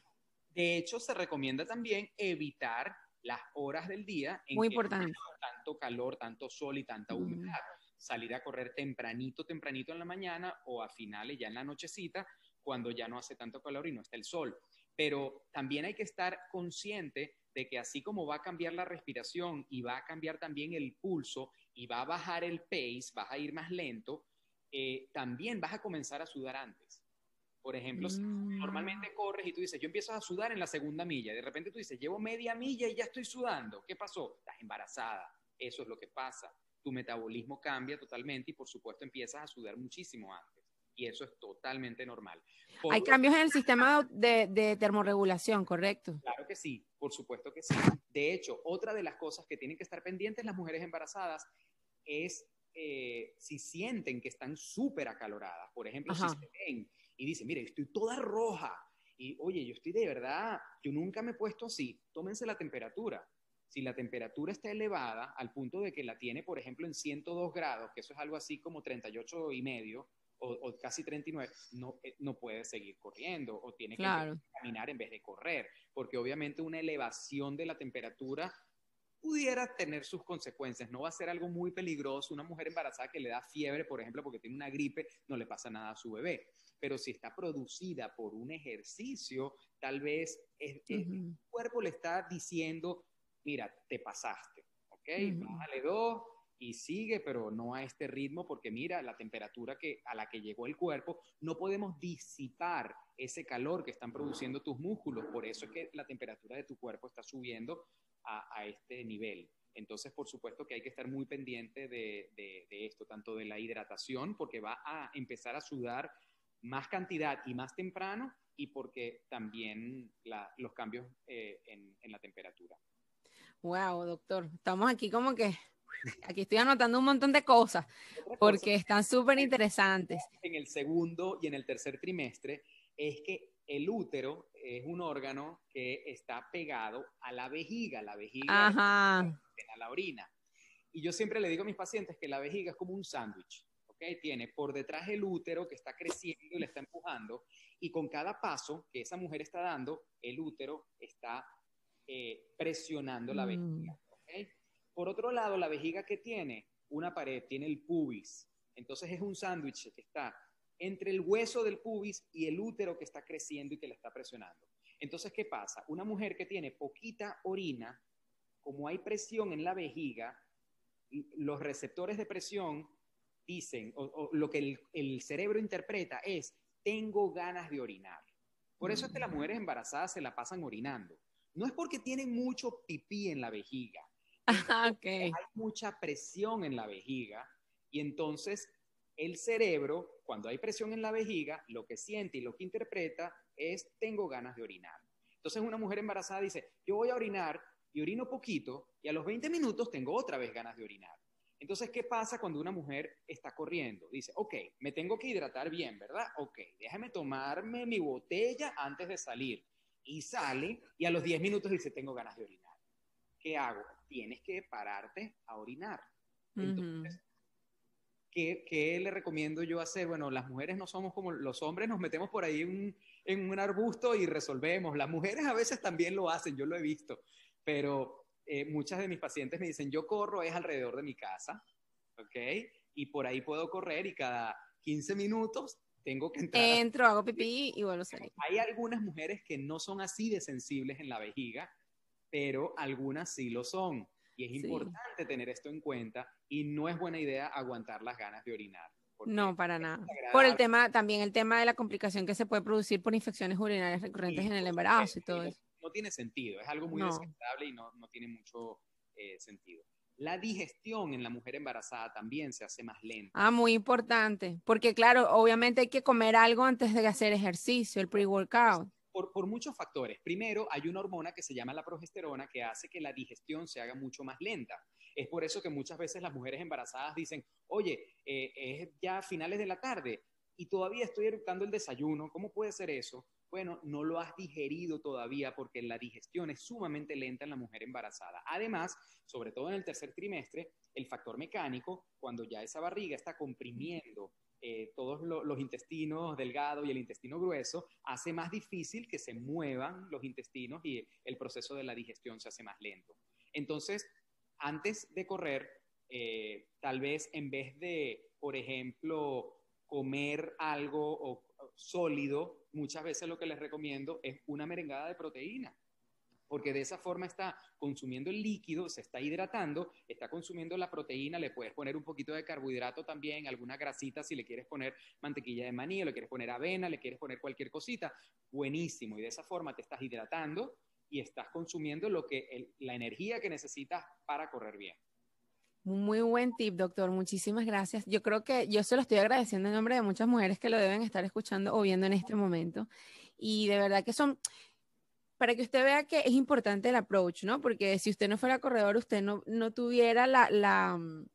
De hecho, se recomienda también evitar las horas del día en Muy importante. tanto calor, tanto sol y tanta humedad. Salir a correr tempranito, tempranito en la mañana o a finales, ya en la nochecita, cuando ya no hace tanto calor y no está el sol. Pero también hay que estar consciente de que así como va a cambiar la respiración y va a cambiar también el pulso y va a bajar el pace, vas a ir más lento, eh, también vas a comenzar a sudar antes. Por ejemplo, si mm. normalmente corres y tú dices, yo empiezo a sudar en la segunda milla, de repente tú dices, llevo media milla y ya estoy sudando. ¿Qué pasó? Estás embarazada. Eso es lo que pasa. Tu metabolismo cambia totalmente y por supuesto empiezas a sudar muchísimo antes y eso es totalmente normal. Hay cambios en el sistema de, de, termorregulación, ¿correcto? Claro que sí, por supuesto que sí. De hecho, otra de las cosas que tienen que estar pendientes las mujeres embarazadas es eh, si sienten que están súper acaloradas. Por ejemplo, si se ven y dicen, mire, estoy toda roja y oye, yo estoy de verdad, yo nunca me he puesto así, tómense la temperatura. Si la temperatura está elevada al punto de que la tiene, por ejemplo, en 102 grados, que eso es algo así como 38 y medio, o, casi 39, no, eh, no puede seguir corriendo o tiene que caminar en vez de correr, porque obviamente una elevación de la temperatura pudiera tener sus consecuencias. No va a ser algo muy peligroso. Una mujer embarazada que le da fiebre, por ejemplo, porque tiene una gripe, no le pasa nada a su bebé. Pero si está producida por un ejercicio, tal vez el cuerpo le está diciendo, mira, te pasaste, ¿ok? Bájale dos y sigue, pero no a este ritmo, porque mira la temperatura que, a la que llegó el cuerpo, no podemos disipar ese calor que están produciendo tus músculos, por eso es que la temperatura de tu cuerpo está subiendo a, este nivel. Entonces, por supuesto que hay que estar muy pendiente de, esto, tanto de la hidratación, porque va a empezar a sudar más cantidad y más temprano, y porque también los cambios eh, en, en la temperatura. Wow, doctor, estamos aquí como que Aquí estoy anotando un montón de cosas porque están súper interesantes. En el segundo y en el tercer trimestre es que el útero es un órgano que está pegado a la vejiga, la vejiga a la orina. Y yo siempre le digo a mis pacientes que la vejiga es como un sándwich, ¿ok? Tiene por detrás el útero que está creciendo y le está empujando, y con cada paso que esa mujer está dando, el útero está eh, presionando la mm. vejiga, Por otro lado, la vejiga que tiene una pared, tiene el pubis, entonces es un sándwich que está entre el hueso del pubis y el útero que está creciendo y que le está presionando. Entonces, ¿qué pasa? Una mujer que tiene poquita orina, como hay presión en la vejiga, los receptores de presión dicen, o, lo que el, cerebro interpreta es, tengo ganas de orinar. Por eso es que las mujeres embarazadas se la pasan orinando. No es porque tienen mucho pipí en la vejiga. Hay mucha presión en la vejiga y entonces el cerebro, cuando hay presión en la vejiga, lo que siente y lo que interpreta es tengo ganas de orinar. Entonces una mujer embarazada dice, yo voy a orinar y orino poquito y a los 20 minutos tengo otra vez ganas de orinar. Entonces, ¿qué pasa cuando una mujer está corriendo? Dice, ok, me tengo que hidratar bien, ¿verdad? Ok, déjame tomarme mi botella antes de salir. Y sale y a los 10 minutos dice, tengo ganas de orinar. ¿Qué hago? Tienes que pararte a orinar. Entonces, ¿qué, le recomiendo yo hacer? Bueno, las mujeres no somos como los hombres, nos metemos por ahí en, un arbusto y resolvemos. Las mujeres a veces también lo hacen, yo lo he visto, pero eh, muchas de mis pacientes me dicen, yo corro es alrededor de mi casa, ¿ok? Y por ahí puedo correr y cada 15 minutos tengo que entrar. Entro, hago pipí y vuelvo a salir. Hay algunas mujeres que no son así de sensibles en la vejiga, pero algunas sí lo son. Y es importante tener esto en cuenta y no es buena idea aguantar las ganas de orinar. No, para nada. Por el tema, también el tema de la complicación que se puede producir por infecciones urinarias recurrentes en el embarazo y todo eso. No tiene sentido, es algo muy desagradable y no, no, tiene mucho eh, sentido. La digestión en la mujer embarazada también se hace más lenta. Ah, muy importante, porque claro, obviamente hay que comer algo antes de hacer ejercicio, el pre-workout por, muchos factores. Primero, hay una hormona que se llama la progesterona que hace que la digestión se haga mucho más lenta. Es por eso que muchas veces las mujeres embarazadas dicen, oye, eh, es ya finales de la tarde y todavía estoy eructando el desayuno, ¿cómo puede ser eso? Bueno, no lo has digerido todavía porque la digestión es sumamente lenta en la mujer embarazada. Además, sobre todo en el tercer trimestre, el factor mecánico, cuando ya esa barriga está comprimiendo eh, todos los intestinos delgados y el intestino grueso, hace más difícil que se muevan los intestinos y el proceso de la digestión se hace más lento. Entonces, antes de correr, eh, tal vez en vez de, por ejemplo, comer algo sólido, muchas veces lo que les recomiendo es una merengada de proteína porque de esa forma está consumiendo el líquido, se está hidratando, está consumiendo la proteína, le puedes poner un poquito de carbohidrato también, alguna grasita si le quieres poner mantequilla de maní, le quieres poner avena, le quieres poner cualquier cosita, buenísimo, y de esa forma te estás hidratando y estás consumiendo lo que la energía que necesitas para correr bien. Muy buen tip, doctor. Muchísimas gracias. Yo creo que yo se lo estoy agradeciendo en nombre de muchas mujeres que lo deben estar escuchando o viendo en este momento. Y de verdad que son, para que usted vea que es importante el approach, ¿no? Porque si usted no fuera corredor, usted no, no tuviera la, la, mm,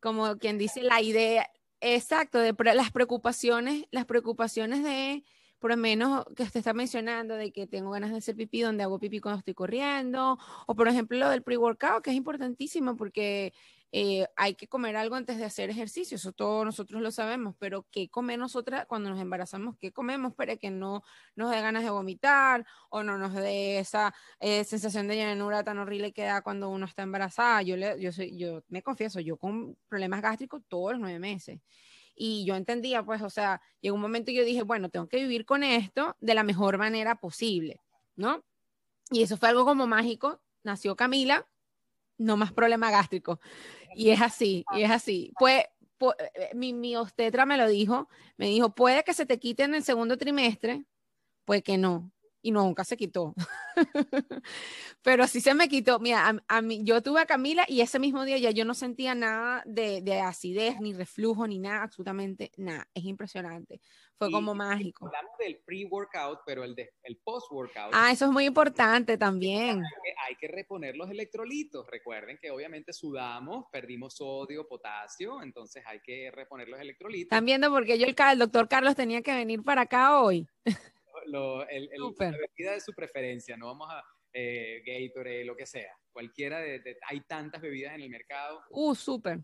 como quien dice, la idea, exacto, de las preocupaciones, las preocupaciones de, por lo menos que usted está mencionando, de que tengo ganas de hacer pipí, donde hago pipí cuando estoy corriendo, o por ejemplo lo del pre-workout, que es importantísimo porque eh, hay que comer algo antes de hacer ejercicio, eso todos nosotros lo sabemos, pero ¿qué comer nosotras cuando nos embarazamos? ¿Qué comemos para que no nos dé ganas de vomitar o no nos dé esa eh, sensación de llenura tan horrible que da cuando uno está embarazada? Yo, le, yo, soy, yo me confieso, yo con problemas gástricos todos los nueve meses. Y yo entendía, pues, o sea, llegó un momento y yo dije, bueno, tengo que vivir con esto de la mejor manera posible, ¿no? Y eso fue algo como mágico. Nació Camila, no más problema gástrico. Y es así, y es así. Pues, mi, mi obstetra me lo dijo, me dijo, puede que se te quite en el segundo trimestre, pues que no, y nunca se quitó. (laughs) Pero sí se me quitó. Mira, a, mí, yo tuve a Camila y ese mismo día ya yo no sentía nada de, de acidez, ni reflujo, ni nada, absolutamente nada. Es impresionante. Fue como mágico. Hablamos del pre-workout, pero el, de, el post-workout. Ah, eso es muy importante también. Hay que, reponer los electrolitos. Recuerden que obviamente sudamos, perdimos sodio, potasio, entonces hay que reponer los electrolitos. Están viendo porque yo, el, el doctor Carlos, tenía que venir para acá hoy. lo, el, la bebida de su preferencia, no vamos a eh, Gatorade, lo que sea. Cualquiera de, hay tantas bebidas en el mercado. Uh, súper.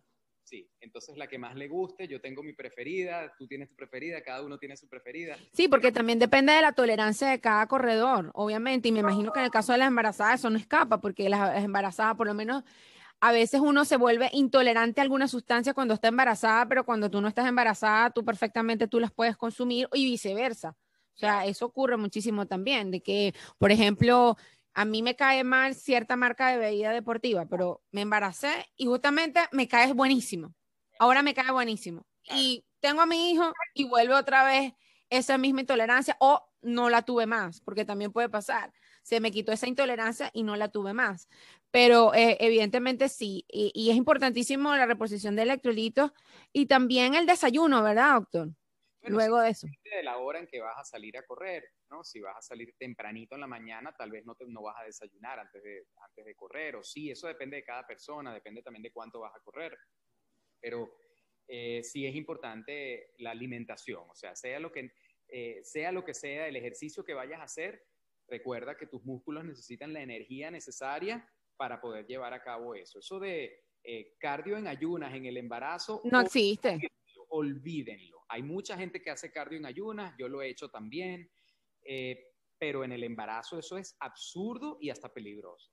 Sí, entonces la que más le guste, yo tengo mi preferida, tú tienes tu preferida, cada uno tiene su preferida. Sí, porque también depende de la tolerancia de cada corredor, obviamente, y me imagino que en el caso de las embarazadas eso no escapa, porque las embarazadas por lo menos a veces uno se vuelve intolerante a alguna sustancia cuando está embarazada, pero cuando tú no estás embarazada, tú perfectamente tú las puedes consumir y viceversa. O sea, eso ocurre muchísimo también, de que, por ejemplo, a mí me cae mal cierta marca de bebida deportiva, pero me embaracé y justamente me cae buenísimo. Ahora me cae buenísimo. Y tengo a mi hijo y vuelve otra vez esa misma intolerancia o no la tuve más, porque también puede pasar. Se me quitó esa intolerancia y no la tuve más. Pero eh, evidentemente sí, y, y, es importantísimo la reposición de electrolitos y también el desayuno, ¿verdad, doctor? Luego de eso. De la hora en que vas a salir a correr, ¿no? Si vas a salir tempranito en la mañana, tal vez no, te, no vas a desayunar antes de, antes de correr, o sí, eso depende de cada persona, depende también de cuánto vas a correr. Pero eh, sí es importante la alimentación, o sea, sea lo, que, eh, sea lo que sea el ejercicio que vayas a hacer, recuerda que tus músculos necesitan la energía necesaria para poder llevar a cabo eso. Eso de eh, cardio en ayunas en el embarazo. No existe. Olvídenlo hay mucha gente que hace cardio en ayunas, yo lo he hecho también, eh, pero en el embarazo eso es absurdo y hasta peligroso.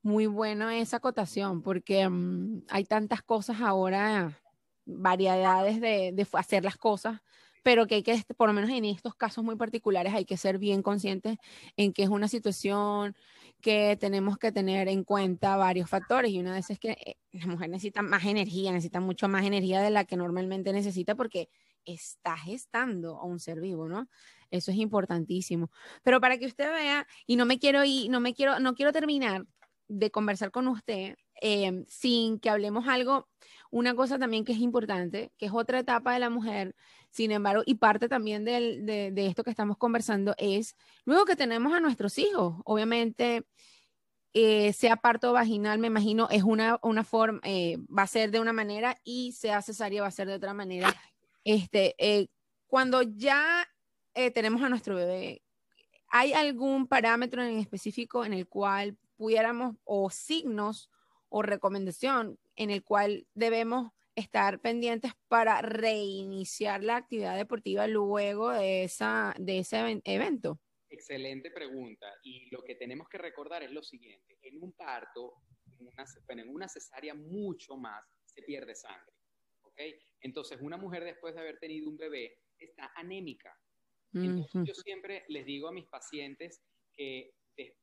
Muy bueno esa acotación, porque mm, hay tantas cosas ahora, variedades de, de, hacer las cosas, pero que hay que, por lo menos en estos casos muy particulares, hay que ser bien conscientes en que es una situación que tenemos que tener en cuenta varios factores y una de esas es que eh, la mujer necesita más energía, necesita mucho más energía de la que normalmente necesita porque está gestando a un ser vivo, ¿no? Eso es importantísimo. Pero para que usted vea, y no me quiero ir, no me quiero, no quiero terminar de conversar con usted em, sin que hablemos algo, una cosa también que es importante, que es otra etapa de la mujer, sin embargo, y parte también de, de, esto que estamos conversando es, luego que tenemos a nuestros hijos, obviamente, eh, sea parto vaginal, me imagino, es una, una forma, eh, va a ser de una manera y sea cesárea va a ser de otra manera. Este, eh, cuando ya eh, tenemos a nuestro bebé, ¿hay algún parámetro en específico en el cual pudiéramos, o signos o recomendación en el cual debemos estar pendientes para reiniciar la actividad deportiva luego de, esa, de ese evento? Excelente pregunta. Y lo que tenemos que recordar es lo siguiente. En un parto, en una, en una cesárea mucho más, se pierde sangre. Entonces, una mujer después de haber tenido un bebé está anémica. Entonces, yo siempre les digo a mis pacientes que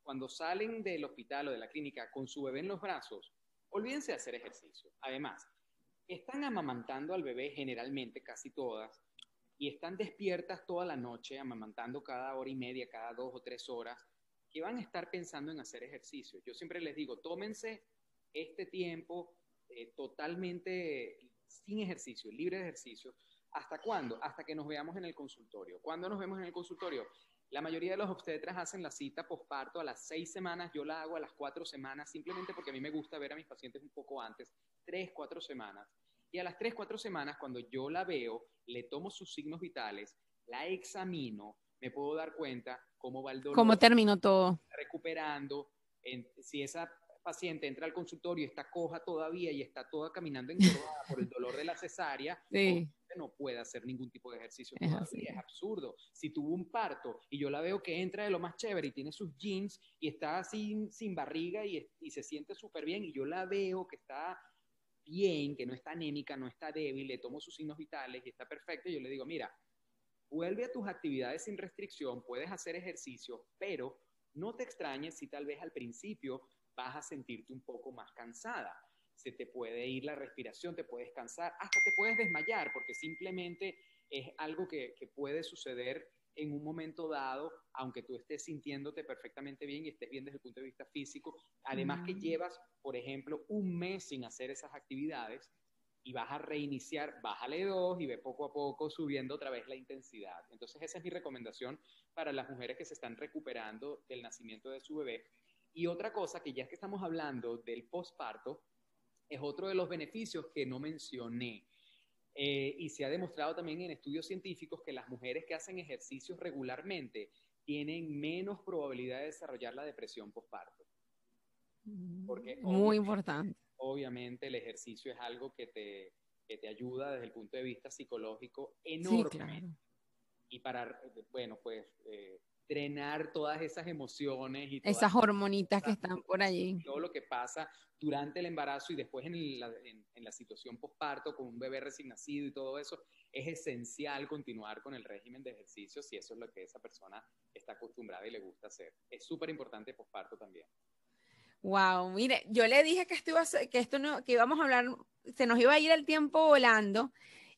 cuando salen del hospital o de la clínica con su bebé en los brazos, olvídense de hacer ejercicio. Además, están amamantando al bebé generalmente, casi todas, y están despiertas toda la noche, amamantando cada hora y media, cada dos o tres horas, que van a estar pensando en hacer ejercicio. Yo siempre les digo, tómense este tiempo eh, totalmente sin ejercicio, libre de ejercicio. ¿Hasta cuándo? Hasta que nos veamos en el consultorio. ¿Cuándo nos vemos en el consultorio? La mayoría de los obstetras hacen la cita posparto a las seis semanas, yo la hago a las cuatro semanas, simplemente porque a mí me gusta ver a mis pacientes un poco antes, tres, cuatro semanas. Y a las tres, cuatro semanas, cuando yo la veo, le tomo sus signos vitales, la examino, me puedo dar cuenta cómo va el dolor. Cómo terminó todo. Recuperando, si esa paciente entra al consultorio y está coja todavía y está toda caminando encorvada por el dolor de la cesárea, no puede hacer ningún tipo de ejercicio es Es absurdo. Si tuvo un parto y yo la veo que entra de lo más chévere y tiene sus jeans y está sin, sin barriga y, y se siente súper bien y yo la veo que está bien, que no está anémica, no está débil, le tomo sus signos vitales y está perfecto, yo le digo, mira, vuelve a tus actividades sin restricción, puedes hacer ejercicio, pero no te extrañes si tal vez al principio vas a sentirte un poco más cansada. Se te puede ir la respiración, te puedes cansar, hasta te puedes desmayar, porque simplemente es algo que, que puede suceder en un momento dado, aunque tú estés sintiéndote perfectamente bien y estés bien desde el punto de vista físico, además que llevas, por ejemplo, un mes sin hacer esas actividades y vas a reiniciar, bájale dos y ve poco a poco subiendo otra vez la intensidad. Entonces esa es mi recomendación para las mujeres que se están recuperando del nacimiento de su bebé. Y otra cosa que ya es que estamos hablando del posparto, es otro de los beneficios que no mencioné. Eh, y se ha demostrado también en estudios científicos que las mujeres que hacen ejercicios regularmente tienen menos probabilidad de desarrollar la depresión posparto. Porque Muy importante. Obviamente el ejercicio es algo que te, que te ayuda desde el punto de vista psicológico enormemente. Y para, bueno, pues eh, drenar todas esas emociones y esas hormonitas que están por allí. Todo lo que pasa durante el embarazo y después en la, en, la situación postparto con un bebé recién nacido y todo eso, es esencial continuar con el régimen de ejercicios si eso es lo que esa persona está acostumbrada y le gusta hacer. Es súper importante postparto también. Wow, mire, yo le dije que esto, iba a que esto no, que íbamos a hablar, se nos iba a ir el tiempo volando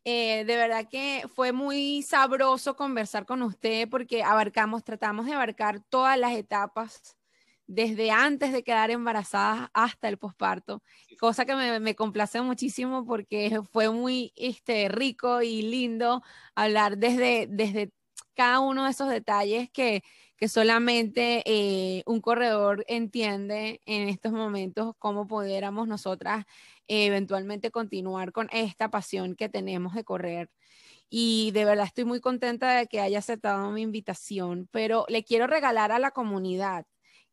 eh, de verdad que fue muy sabroso conversar con usted porque abarcamos, tratamos de abarcar todas las etapas desde antes de quedar embarazadas hasta el posparto, cosa que me, complace muchísimo porque fue muy este, rico y lindo hablar desde, desde cada uno de esos detalles que, que solamente eh, un corredor entiende en estos momentos cómo pudiéramos nosotras eventualmente continuar con esta pasión que tenemos de correr. Y de verdad estoy muy contenta de que haya aceptado mi invitación, pero le quiero regalar a la comunidad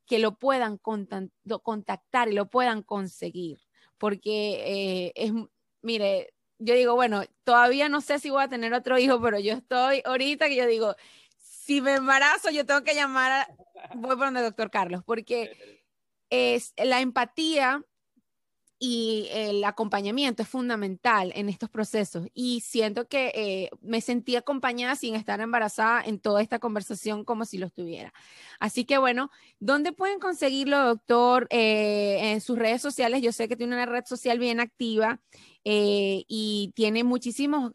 que lo puedan contactar y lo puedan conseguir, porque eh, es, mire, yo digo, bueno, todavía no sé si voy a tener otro hijo, pero yo estoy ahorita que yo digo, si me embarazo, yo tengo que llamar, a, voy por donde doctor Carlos, porque es la empatía y el acompañamiento es fundamental en estos procesos y siento que eh, me sentí acompañada sin estar embarazada en toda esta conversación como si lo estuviera. Así que bueno, ¿dónde pueden conseguirlo, doctor? Eh, en sus redes sociales, yo sé que tiene una red social bien activa eh, y tiene muchísima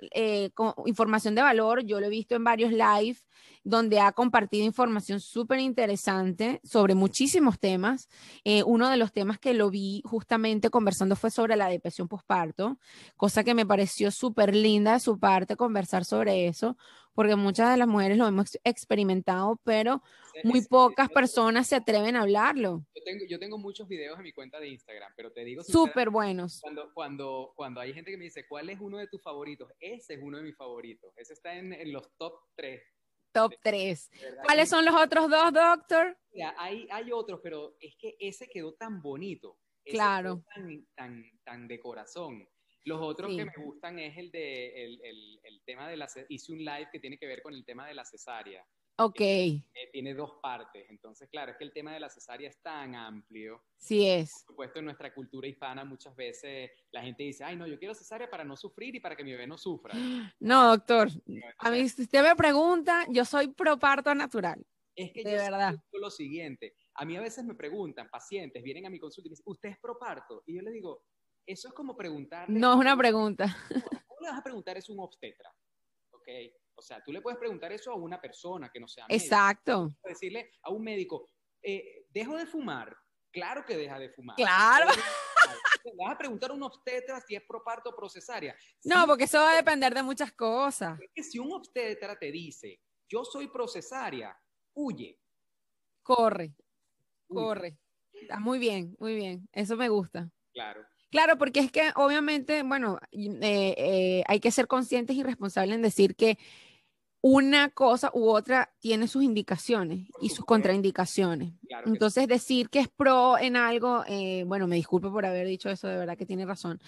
información de valor, yo lo he visto en varios live donde ha compartido información súper interesante sobre muchísimos temas. Eh, uno de los temas que lo vi justamente conversando fue sobre la depresión postparto, cosa que me pareció súper linda de su parte conversar sobre eso, porque muchas de las mujeres lo hemos experimentado, pero muy pocas personas se atreven a hablarlo. Yo tengo, yo tengo muchos videos en mi cuenta de Instagram, pero te digo... Súper buenos. Cuando, cuando, cuando hay gente que me dice, ¿cuál es uno de tus favoritos? Ese es uno de mis favoritos. Ese está en, en los top 3 Top 3. ¿Cuáles son los otros dos, doctor? hay, hay otros, pero es que ese quedó tan bonito. claro. Tan, tan, tan, de corazón. Los otros que me gustan es el de el, el, el, tema de la hice un live que tiene que ver con el tema de la cesárea. Ok. Eh, tiene dos partes. Entonces, claro, es que el tema de la cesárea es tan amplio. Sí es. Por supuesto, en nuestra cultura hispana muchas veces la gente dice, ay, no, yo quiero cesárea para no sufrir y para que mi bebé no sufra. No, doctor. A mí, si usted me pregunta, yo soy pro parto natural. Es que de yo verdad. lo siguiente. A mí a veces me preguntan, pacientes, vienen a mi consulta y me dicen, ¿usted es pro parto? Y yo le digo, eso es como preguntar. No es una pregunta. ¿Cómo le vas a preguntar? Es un obstetra. ¿Ok? O sea, tú le puedes preguntar eso a una persona que no sea médico. Exacto. Decirle a un médico, eh, ¿dejo de fumar? Claro que deja de fumar. Claro. Le vas a preguntar a un obstetra si es proparto o procesaria. No, porque eso va a depender de muchas cosas. Es que si un obstetra te dice, yo soy procesaria, huye. Corre, corre. Está muy bien, muy bien. Eso me gusta. Claro. Claro, porque es que obviamente, bueno, eh, eh, hay que ser conscientes y responsables en decir que una cosa u otra tiene sus indicaciones y sus contraindicaciones. Entonces, decir que es pro en algo, eh, bueno, me disculpo por haber dicho eso, de verdad que tiene razón.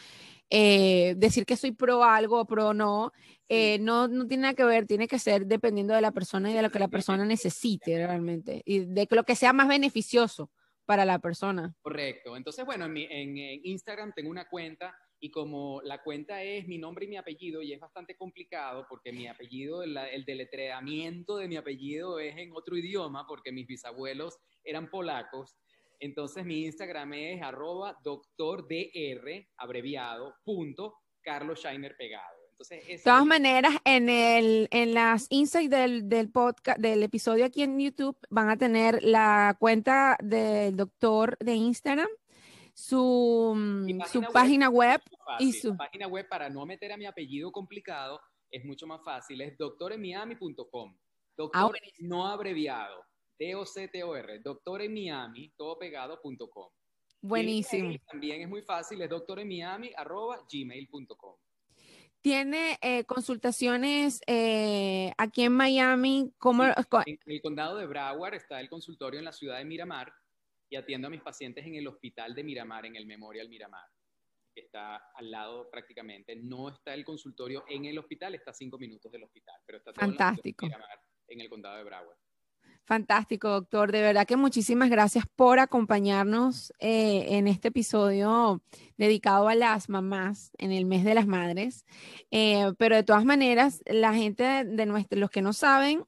Eh, decir que soy pro algo o pro no, eh, no, no tiene nada que ver, tiene que ser dependiendo de la persona y de lo que la persona necesite realmente, y de lo que sea más beneficioso para la persona. Correcto. Entonces, bueno, en, Instagram tengo una cuenta y como la cuenta es mi nombre y mi apellido y es bastante complicado porque mi apellido, el, deletreamiento de mi apellido es en otro idioma porque mis bisabuelos eran polacos. Entonces mi Instagram es arroba doctor dr abreviado punto Carlos Scheiner pegado. Entonces, de todas maneras, en, el, en las insights del, del, podcast, del episodio aquí en YouTube, van a tener la cuenta del doctor de Instagram su, mm, su página web, y su página web para no meter a mi apellido complicado es mucho más fácil, es doctoremiami.com. Ah, doctor no abreviado, D-O-C-T-O-R, doctoremiami, todo pegado.com. Buenísimo. también es muy fácil, es doctoremiami.gmail.com. ¿Tiene eh, consultaciones eh, aquí en Miami? ¿Cómo, en el condado de Broward está el consultorio en la ciudad de Miramar y atiendo a mis pacientes en el hospital de Miramar, en el Memorial Miramar, que está al lado prácticamente. No está el consultorio en el hospital, está a cinco minutos del hospital, pero está todo Fantástico. En, Miramar, en el condado de Broward. Fantástico, doctor. De verdad que muchísimas gracias por acompañarnos eh, en este episodio dedicado a las mamás en el mes de las madres. Eh, pero de todas maneras, la gente de, nuestro, los que no saben,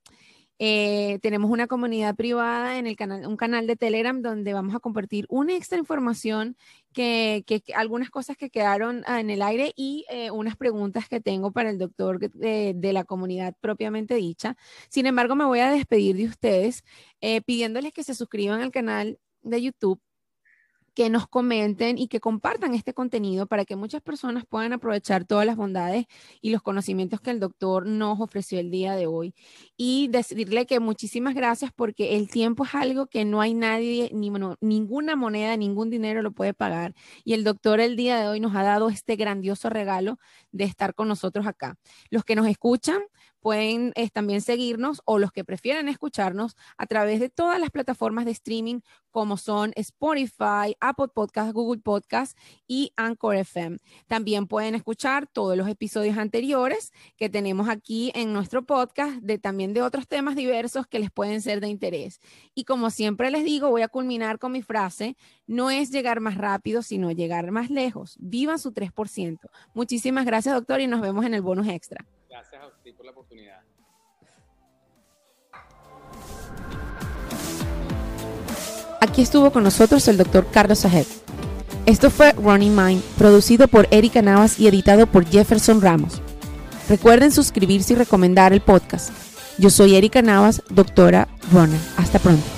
eh, tenemos una comunidad privada en el canal, un canal de Telegram donde vamos a compartir una extra información que, algunas cosas que quedaron ah, en el aire y eh, unas preguntas que tengo para el doctor de, de, la comunidad propiamente dicha. Sin embargo, me voy a despedir de ustedes eh, pidiéndoles que se suscriban al canal de YouTube que nos comenten y que compartan este contenido para que muchas personas puedan aprovechar todas las bondades y los conocimientos que el doctor nos ofreció el día de hoy. Y decirle que muchísimas gracias porque el tiempo es algo que no hay nadie, ni ninguna moneda, ningún dinero lo puede pagar. Y el doctor el día de hoy nos ha dado este grandioso regalo de estar con nosotros acá. Los que nos escuchan, pueden eh, también seguirnos o los que prefieran escucharnos a través de todas las plataformas de streaming como son Spotify, Apple Podcast, Google Podcast y Anchor FM. También pueden escuchar todos los episodios anteriores que tenemos aquí en nuestro podcast de también de otros temas diversos que les pueden ser de interés. Y como siempre les digo, voy a culminar con mi frase, no es llegar más rápido, sino llegar más lejos. Viva su 3%. Muchísimas gracias, doctor, y nos vemos en el bonus extra. Gracias a usted por la oportunidad. Aquí estuvo con nosotros el doctor Carlos Sajet. Esto fue Running Mind, producido por Erika Navas y editado por Jefferson Ramos. Recuerden suscribirse y recomendar el podcast. Yo soy Erika Navas, doctora Runner. Hasta pronto.